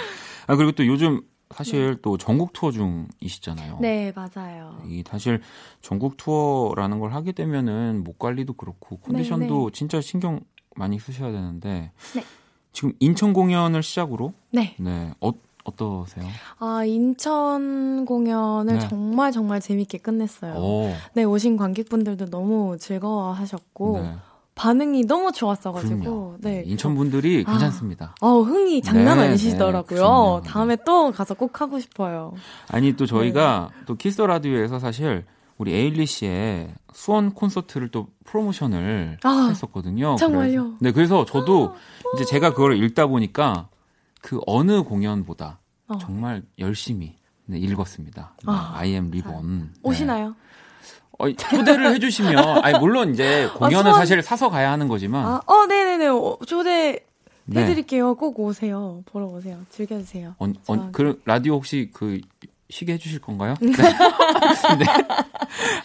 아 그리고 또 요즘 사실 네. 또 전국 투어 중이시잖아요. 네, 맞아요. 이 사실 전국 투어라는 걸 하게 되면은 목 관리도 그렇고 컨디션도 네, 네. 진짜 신경 많이 쓰셔야 되는데 네. 지금 인천 공연을 시작으로 네, 네, 어, 어떠세요? 아, 인천 공연을 네. 정말 정말 재밌게 끝냈어요. 오. 네, 오신 관객분들도 너무 즐거워 하셨고 네. 반응이 너무 좋았어가지고 그럼요. 네 인천 분들이 아, 괜찮습니다. 어 흥이 장난 네, 아니시더라고요. 네, 다음에 또 가서 꼭 하고 싶어요. 아니 또 저희가 네. 또 키스 라디오에서 사실 우리 에일리 씨의 수원 콘서트를 또 프로모션을 아, 했었거든요. 정말요? 그래서, 네 그래서 저도 아, 이제 제가 그걸 읽다 보니까 그 어느 공연보다 어. 정말 열심히 네, 읽었습니다. 네, 아, I am Reborn. 네. 오시나요? 어, 초대를 해주시면, 아니, 물론 이제 아, 공연은 아, 사실 사서 가야 하는 거지만. 아, 어, 네네네. 어, 초대 해드릴게요. 네. 꼭 오세요. 보러 오세요. 즐겨주세요. 어, 어, 그, 라디오 혹시 그, 쉬게 해주실 건가요? 네. 네.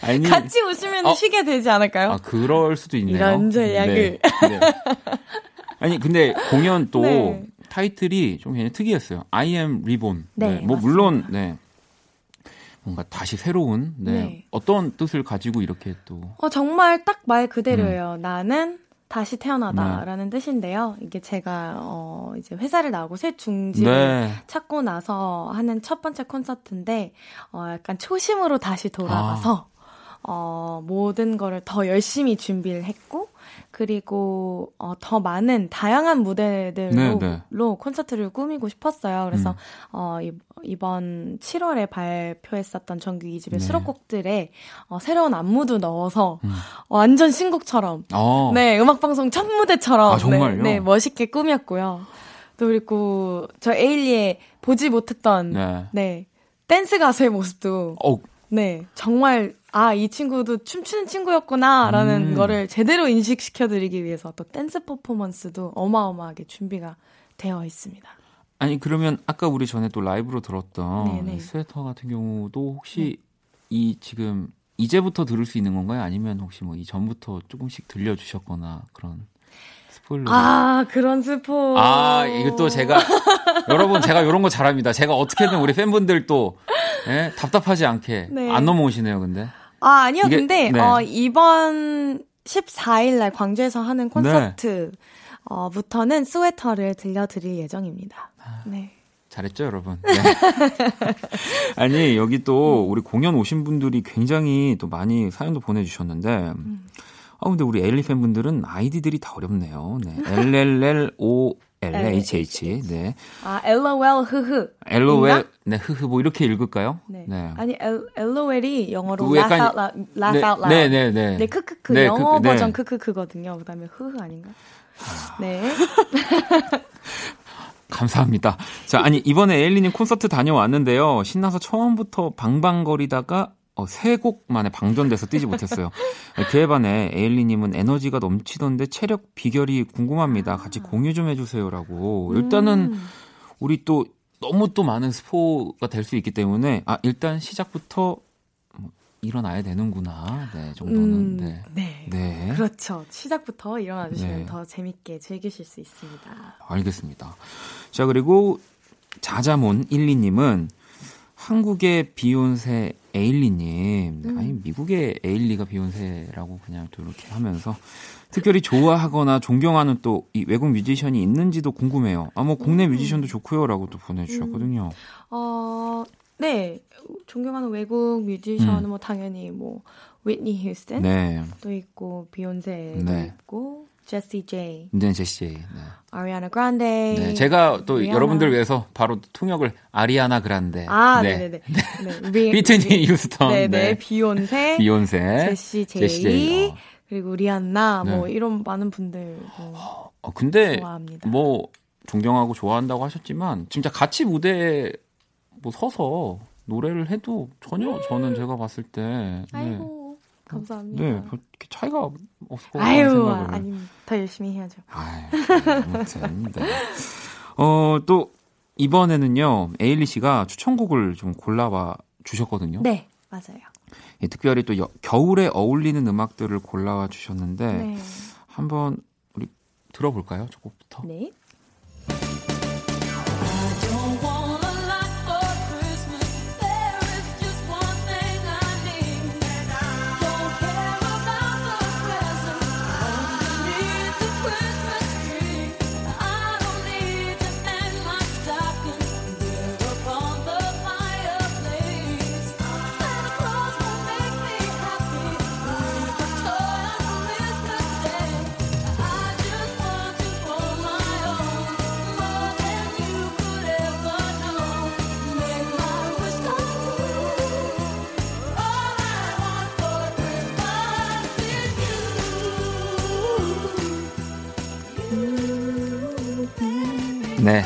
아니, 같이 오시면 어, 쉬게 되지 않을까요? 아, 그럴 수도 있네요. 이런 전략을. 네. 네. 아니, 근데 공연 또, 네. 타이틀이 좀 굉장히 특이했어요. I am reborn. 네, 네. 뭐 맞습니다. 물론 네. 뭔가 다시 새로운 네. 네. 어떤 뜻을 가지고 이렇게 또 어, 정말 딱 말 그대로예요. 음. 나는 다시 태어나다라는 네. 뜻인데요. 이게 제가 어 이제 회사를 나오고 새 중지를 네. 찾고 나서 하는 첫 번째 콘서트인데 어 약간 초심으로 다시 돌아가서 아. 어, 모든 거를 더 열심히 준비를 했고, 그리고 어, 더 많은 다양한 무대들로 네, 네. 콘서트를 꾸미고 싶었어요. 그래서 음. 어, 이 번 7월에 발표했었던 정규 2집의 네. 수록곡들에 어, 새로운 안무도 넣어서 음. 완전 신곡처럼 어. 네 음악 방송 첫 무대처럼 아, 정말요? 네, 네, 멋있게 꾸몄고요. 또 그리고 저 에일리의 보지 못했던 네, 네 댄스 가수의 모습도 어. 네 정말 아, 이 친구도 춤추는 친구였구나 라는 음. 거를 제대로 인식시켜드리기 위해서 또 댄스 퍼포먼스도 어마어마하게 준비가 되어 있습니다. 아니, 그러면 아까 우리 전에 또 라이브로 들었던 네네. 스웨터 같은 경우도 혹시 네. 이 지금 이제부터 들을 수 있는 건가요? 아니면 혹시 뭐 이전부터 조금씩 들려주셨거나 그런 스포일러? 아, 그런 스포. 아, 이것도 제가, 여러분, 제가 이런 거 잘합니다. 제가 어떻게든 우리 팬분들 또, 예, 답답하지 않게 네. 안 넘어오시네요, 근데. 아, 아니요. 이게, 근데 네. 어, 이번 14일 날 광주에서 하는 콘서트 네. 어, 부터는 스웨터를 들려 드릴 예정입니다. 아, 네. 잘했죠, 여러분. 네. 아니, 여기 또 우리 공연 오신 분들이 굉장히 또 많이 사연도 보내 주셨는데, 음. 아, 근데 우리 엘리 팬분들은 아이디들이 다 어렵네요. 네. LLLO LHH. 네. 아, LOL 흐흐. LOL 네, 흐흐 뭐 이렇게 읽을까요? 네. 네. 아니 L, LOL이 영어로 laugh out loud. laugh 네, out loud. 네, 네, 네. 네, 크크크. 네, 영어 크, 버전 크크크거든요. 그다음에 흐흐 아닌가? 아... 네. 감사합니다. 자, 아니 이번에 에일리님 콘서트 다녀왔는데요. 신나서 처음부터 방방거리다가 어, 세 곡 만에 방전돼서 뛰지 못했어요. 그에 반해 에일리님은 에너지가 넘치던데 체력 비결이 궁금합니다. 같이 공유 좀 해주세요라고. 일단은 음. 우리 또 너무 또 많은 스포가 될 수 있기 때문에 아 일단 시작부터 뭐 일어나야 되는구나. 네 정도는 음, 네. 네. 네. 그렇죠. 시작부터 일어나 주시면 네. 더 재밌게 즐기실 수 있습니다. 알겠습니다. 자 그리고 자자몬 12님은 한국의 비욘세 에일리님. 음. 아니, 미국의 에일리가 비욘세라고 그냥 또 이렇게 하면서 특별히 좋아하거나 존경하는 또 이 외국 뮤지션이 있는지도 궁금해요. 아, 뭐 국내 음. 뮤지션도 좋고요. 라고 또 보내주셨거든요. 음. 어, 네. 존경하는 외국 뮤지션은 음. 뭐 당연히 뭐, 휘트니 휴스턴. 네. 도 있고, 비욘세도 네. 있고, 제시 제이. 네, 제시 제이. 네. 아리아나 그란데. 네, 제가 또 리아나. 여러분들 위해서 바로 통역을 아리아나 그란데. 아, 네, 네, 네. 네. 네. 휘트니 휴스턴. 네, 네. 비욘세. 비욘세. 제시 제이. 제시 제이. 어. 그리고 리안나 네. 뭐 이런 많은 분들 뭐 어, 근데 좋아합니다. 뭐 존경하고 좋아한다고 하셨지만 진짜 같이 무대에 뭐 서서 노래를 해도 전혀 저는 제가 봤을 때 네. 아이고. 감사합니다. 네, 차이가 없을 것 같아요. 아유, 아니, 더 열심히 해야죠. 아유, 아무튼, 네. 어, 또, 이번에는요, 에일리 씨가 추천곡을 좀 골라와 주셨거든요. 네, 맞아요. 예, 특별히 또 여, 겨울에 어울리는 음악들을 골라와 주셨는데, 네. 한번 우리 들어볼까요? 저 곡부터. 네. 네.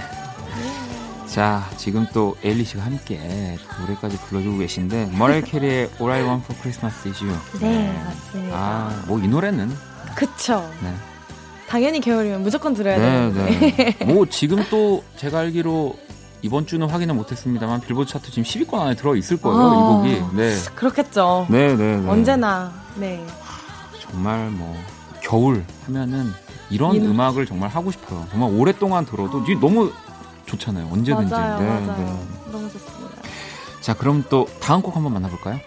자, 지금 또 엘리 씨가 함께 노래까지 불러주고 계신데 머렐 캐리의 All I Want for Christmas is You. 네, 네. 맞습니다. 아, 뭐 이 노래는 그쵸. 네. 당연히 겨울이면 무조건 들어야 네, 되는데. 네. 뭐 지금 또 제가 알기로 이번 주는 확인을 못했습니다만 빌보드 차트 지금 10위권 안에 들어 있을 거예요 아, 이 곡이. 네. 그렇겠죠. 네, 네, 네. 언제나. 네. 정말 뭐 겨울 하면은 이런 인... 음악을 정말 하고 싶어요. 정말 오랫동안 들어도 아... 너무 좋잖아요. 언제든지. 맞아요, 네, 맞아요. 네. 너무 좋습니다. 자, 그럼 또 다음 곡 한번 만나볼까요?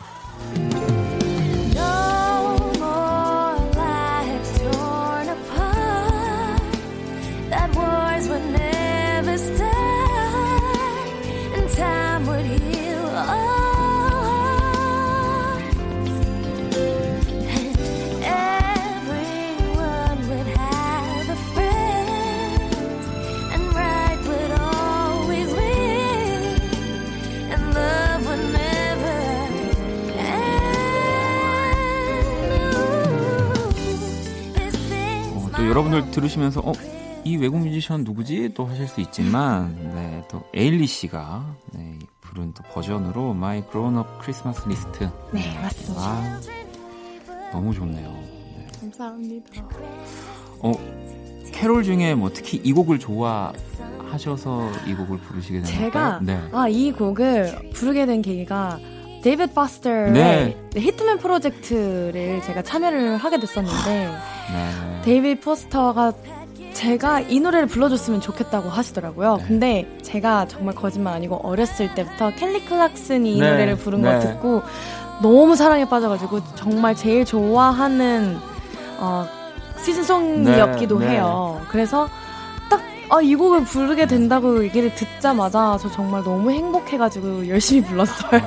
들 들으시면서 어, 이 외국 뮤지션 누구지? 또 하실 수 있지만 네, 또 에일리 씨가 네, 부른 또 버전으로 My Grown Up Christmas List. 네, 맞습니다. 아, 너무 좋네요. 네. 감사합니다. 어, 캐롤 중에 뭐 특히 이 곡을 좋아하셔서 이 곡을 부르시게 된 제가 네. 아, 이 곡을 부르게 된 계기가 데이비드 포스터의 네. Hitman 프로젝트를 제가 참여를 하게 됐었는데 네. 데이비드 포스터가 제가 이 노래를 불러줬으면 좋겠다고 하시더라고요. 네. 근데 제가 정말 거짓말 아니고 어렸을 때부터 켈리 클락슨이 이 네. 노래를 부른 네. 걸 듣고 너무 사랑에 빠져가지고 정말 제일 좋아하는 어, 시즌송이었기도 네. 해요. 그래서 딱, 아, 이 곡을 부르게 된다고 얘기를 듣자마자 저 정말 너무 행복해가지고 열심히 불렀어요.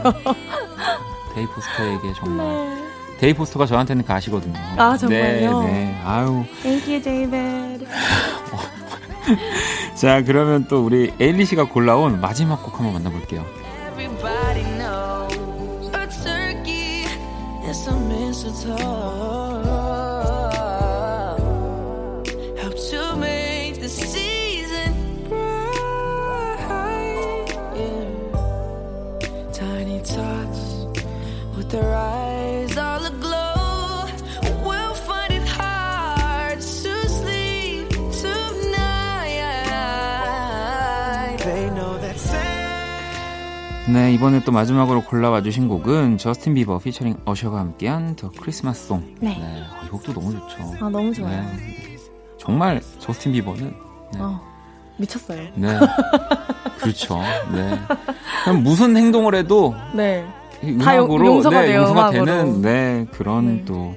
데이 포스터에게 정말. 네. 데이 포스터가 저한테는 God이거든요. 아, 정말요? 네, 네. 아유. Thank you, David. 자, 그러면 또 우리 에일리 씨가 골라온 마지막 곡 한번 만나볼게요. 네, 이번에 또 마지막으로 골라와 주신 곡은 저스틴 비버 피처링 어셔가 함께한 더 크리스마스 송. 네. 네. 어, 이 곡도 너무 좋죠. 아, 너무 좋아요. 네. 정말 저스틴 비버는 네. 어, 미쳤어요. 네. 그렇죠. 네. 그럼 무슨 행동을 해도 네. 음악으로 용서가, 네, 돼요, 용서가 되는 네, 그런 네. 또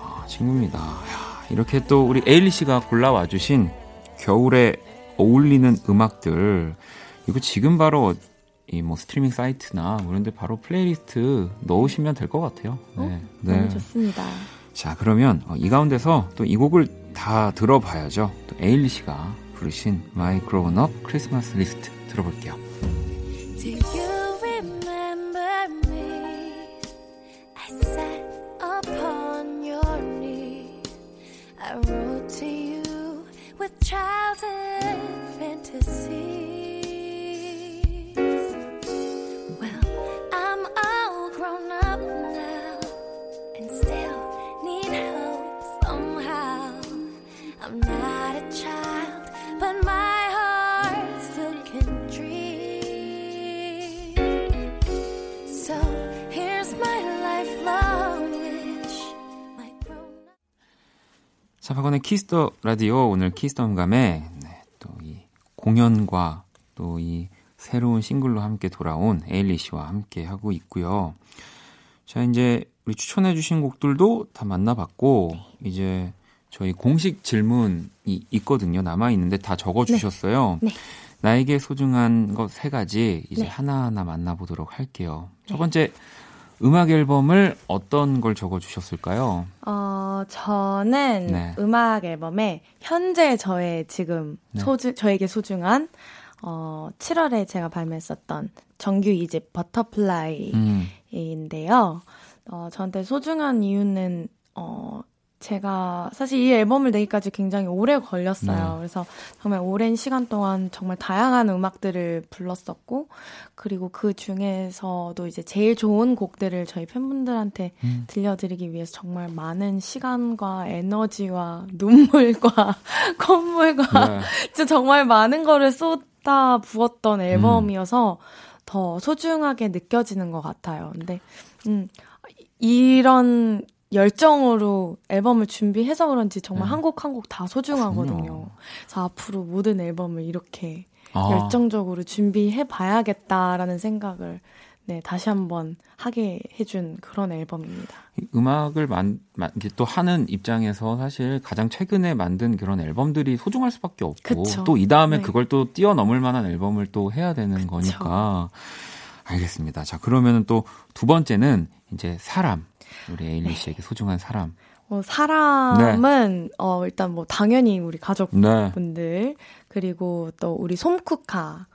아, 친구입니다. 야, 이렇게 또 우리 에일리 씨가 골라와 주신 겨울에 어울리는 음악들 이거 지금 바로 이 뭐 스트리밍 사이트나 뭐 이런 데 바로 플레이리스트 넣으시면 될 것 같아요. 네. 어? 네. 너무 좋습니다. 자, 그러면 어, 이 가운데서 또 이 곡을 다 들어봐야죠. 또 에일리 씨가 부르신 My Grown Up Christmas List 들어볼게요. I wrote to you with childhood fantasy. 박원의 키스 더 라디오 오늘 키스터 음감에 네, 또이 공연과 또 이 새로운 싱글로 함께 돌아온 에일리 씨와 함께 하고 있고요. 자, 이제 우리 추천해 주신 곡들도 다 만나봤고 이제 저희 공식 질문이 있거든요. 남아 있는데 다 적어 주셨어요. 네. 네. 나에게 소중한 것 세 가지 이제 네. 하나하나 만나보도록 할게요. 첫 네. 번째 음악 앨범을 어떤 걸 적어 주셨을까요? 어, 저는 네. 음악 앨범에 현재 저의 지금 네. 소중 저에게 소중한 어, 7월에 제가 발매했었던 정규 이집 Butterfly인데요. 음. 어, 저한테 소중한 이유는 어, 제가 사실 이 앨범을 내기까지 굉장히 오래 걸렸어요. 네. 그래서 정말 오랜 시간 동안 정말 다양한 음악들을 불렀었고, 그리고 그 중에서도 이제 제일 좋은 곡들을 저희 팬분들한테 음. 들려드리기 위해서 정말 많은 시간과 에너지와 눈물과 콧물과 네. 진짜 정말 많은 거를 쏟아 부었던 앨범이어서 음. 더 소중하게 느껴지는 것 같아요. 근데, 음, 이런 열정으로 앨범을 준비해서 그런지 정말 네. 한곡 한 곡 다 소중하거든요. 그럼요. 그래서 앞으로 모든 앨범을 이렇게 아. 열정적으로 준비해 봐야겠다라는 생각을 네, 다시 한번 하게 해준 그런 앨범입니다. 음악을 만, 만, 또 하는 입장에서 사실 가장 최근에 만든 그런 앨범들이 소중할 수밖에 없고 또 이 다음에 네. 그걸 또 뛰어넘을 만한 앨범을 또 해야 되는 그쵸. 거니까 알겠습니다. 자 그러면은 또두 번째는 이제 사람 우리 에일리 씨에게 네. 소중한 사람. 어, 사람은 네. 어 일단 뭐 당연히 우리 가족분들 네. 그리고 또 우리 솜쿠카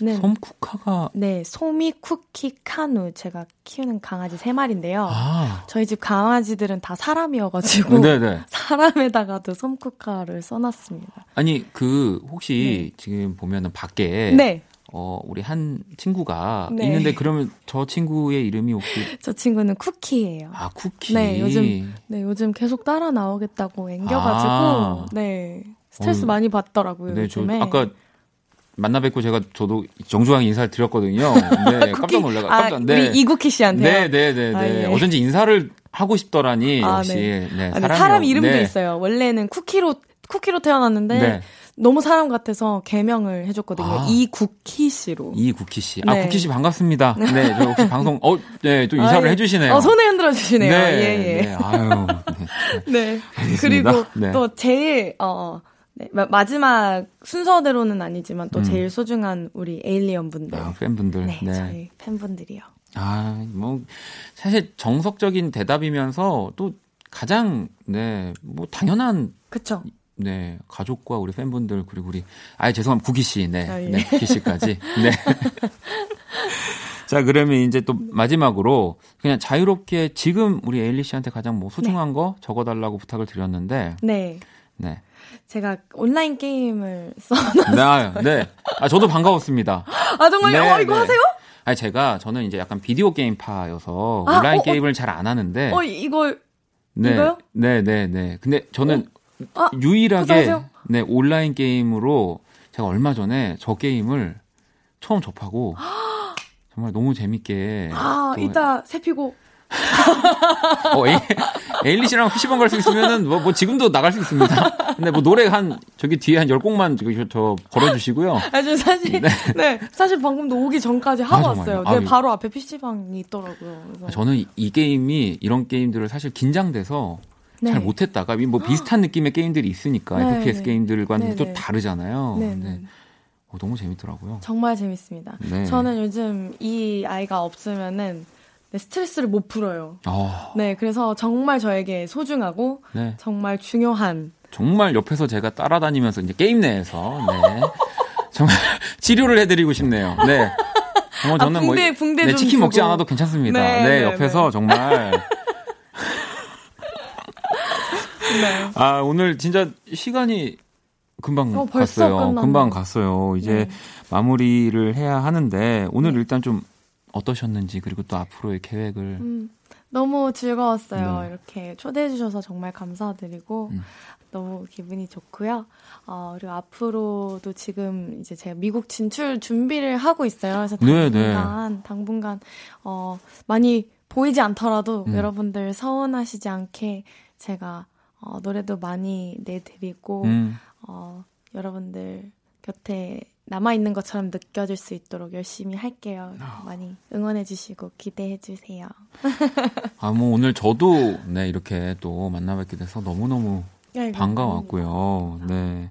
네. 솜쿠카가 네, 소미 쿠키 카누 제가 키우는 강아지 세 마리인데요. 아. 저희 집 강아지들은 다 사람이어가지고 네네. 네. 사람에다가도 솜쿠카를 써놨습니다. 아니 그 혹시 네. 지금 보면은 밖에 네. 어, 우리 한 친구가 네. 있는데 그러면 저 친구의 이름이 혹시 저 친구는 쿠키예요. 아, 쿠키. 네, 요즘 네, 요즘 계속 따라 나오겠다고 앵겨 가지고 아. 네. 스트레스 어, 많이 받더라고요, 네, 요즘에. 저 아까 만나 뵙고 제가 저도 정중하게 인사를 드렸거든요. 네, 깜짝 놀라가. 아, 깜짝, 네. 우리 이국희 씨한테. 네, 네, 네, 네. 아, 예. 어쩐지 인사를 하고 싶더라니 아, 역시. 네. 네, 아, 사람 이름도 네. 있어요. 원래는 쿠키로 쿠키로 태어났는데 네. 너무 사람 같아서 개명을 해줬거든요. 아, 이국희 씨로. 이국희 씨. 아, 네. 국희 씨 반갑습니다. 네, 저 혹시 방송, 어, 네, 또 인사를 아, 예. 해주시네요. 어, 손에 흔들어 주시네요. 네, 예, 예. 네, 아유. 네. 네. 그리고 네. 또 제일, 어, 네, 마지막 순서대로는 아니지만 또 음. 제일 소중한 우리 에일리언 분들. 아, 팬분들. 네, 네. 저희 팬분들이요. 아, 뭐, 사실 정석적인 대답이면서 또 가장, 네, 뭐, 당연한. 그쵸. 네, 가족과 우리 팬분들 그리고 우리 아 죄송합니다 구기 씨, 네, 아, 예. 네 구기 씨까지. 네. 자 그러면 이제 또 마지막으로 그냥 자유롭게 지금 우리 에일리 씨한테 가장 뭐 소중한 네. 거 적어달라고 부탁을 드렸는데. 네. 네. 제가 온라인 게임을 써놨어요. 네, 네. 아 저도 반가웠습니다. 아 정말요? 네, 어, 이거 네. 하세요? 아니 제가 저는 이제 약간 비디오 게임파여서 아, 온라인 어, 어. 게임을 잘 안 하는데. 어 이거 네, 이거요? 네, 네, 네. 근데 저는 어? 아, 유일하게 네 온라인 게임으로 제가 얼마 전에 저 게임을 처음 접하고 정말 너무 재밌게 아 이따 세피고 어, 에이, 리 씨랑 PC방 갈 수 있으면은 뭐, 뭐 지금도 나갈 수 있습니다. 근데 뭐 노래 한 저기 뒤에 한 10곡만 저기 저 걸어 주시고요. 아주 사실 네. 네. 사실 방금도 오기 전까지 하고 아, 왔어요. 네, 아, 바로 앞에 PC방이 있더라고요. 그래서. 저는 이, 이 게임이 이런 게임들을 사실 긴장돼서 네. 잘 못했다가 뭐 비슷한 느낌의 게임들이 있으니까 네, FPS 네. 게임들과는 네, 또 네. 다르잖아요. 네, 네. 어, 너무 재밌더라고요. 정말 재밌습니다. 저는 요즘 이 아이가 없으면은 스트레스를 못 풀어요. 어. 네, 그래서 정말 저에게 소중하고 정말 중요한. 정말 옆에서 제가 따라다니면서 이제 게임 내에서 네. 정말 치료를 해드리고 싶네요. 네. 정말 저는 아, 붕대, 뭐 붕대 네, 치킨 주고. 먹지 않아도 괜찮습니다. 네, 옆에서 정말 네. 아, 오늘 진짜 시간이 금방 어, 갔어요. 끝났네. 금방 갔어요. 이제 네. 마무리를 해야 하는데 오늘 네. 일단 좀 어떠셨는지 그리고 또 앞으로의 계획을 음, 너무 즐거웠어요. 네. 이렇게 초대해 주셔서 정말 감사드리고 음. 너무 기분이 좋고요. 어, 그리고 앞으로도 지금 이제 제가 미국 진출 준비를 하고 있어요. 그래서 네, 네. 당분간 당분간 어 많이 보이지 않더라도 음. 여러분들 서운하시지 않게 제가 어, 노래도 많이 내드리고 음. 어, 여러분들 곁에 남아 있는 것처럼 느껴질 수 있도록 열심히 할게요. 아. 많이 응원해 주시고 기대해 주세요. 아, 뭐 오늘 저도 네, 이렇게 또 만나 뵙게 돼서 너무너무 네, 반가웠고요. 네.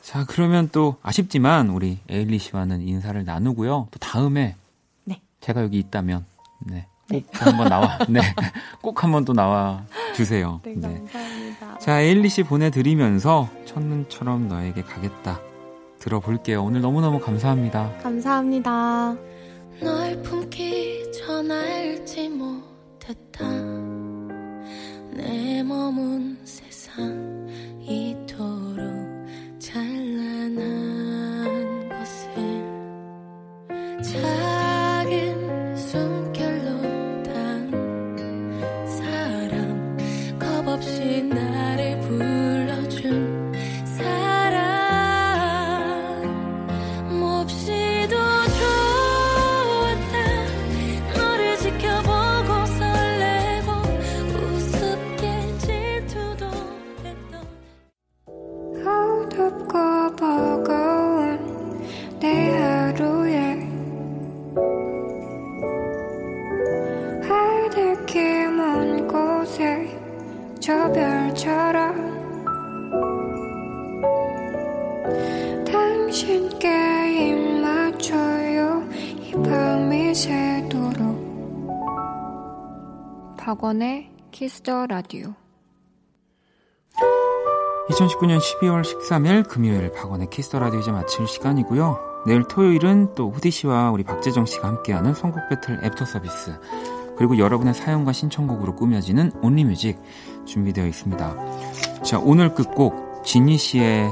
자, 그러면 또 아쉽지만 우리 에일리 씨와는 인사를 나누고요. 또 다음에 네. 제가 여기 있다면 네. 꼭 네. 한번 나와. 네. 꼭 한번 또 나와 주세요. 네, 감사합니다. 네. 자, 에일리 씨 보내드리면서 첫눈처럼 너에게 가겠다. 들어볼게요. 오늘 너무너무 감사합니다. 감사합니다. 널 품기 전 알지 못했다. 내 몸은 세상 이토록 찬란한 것을 작 키스더 라디오 2019년 12월 13일 금요일 박원의 키스 더 라디오 이제 마칠 시간이고요. 내일 토요일은 또 후디 씨와 우리 박재정 씨가 함께하는 선곡 배틀 애프터 서비스. 그리고 여러분의 사연과 신청곡으로 꾸며지는 Only Music 준비되어 있습니다. 자, 오늘 끝곡 지니 씨의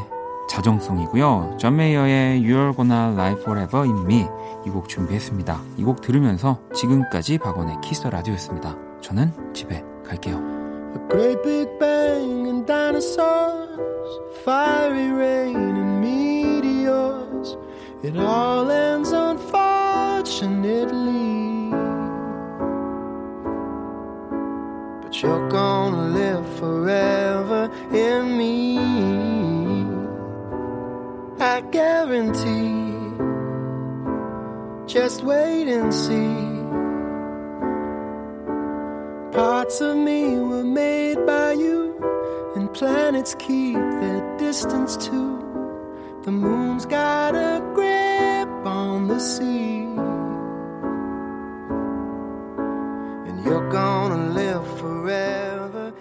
자정송이고요. 존 메이어의 You're Gonna Live Forever in Me 이 곡 준비했습니다. 이 곡 들으면서 지금까지 박원의 키스 라디오였습니다. 저는 집에 갈게요. A great big bang and dinosaurs, fiery rain and meteors. It all ends unfortunately. But you're gonna live forever in me. I guarantee. Just wait and see. Parts of me were made by you, and planets keep their distance too. The moon's got a grip on the sea, and you're gonna live forever.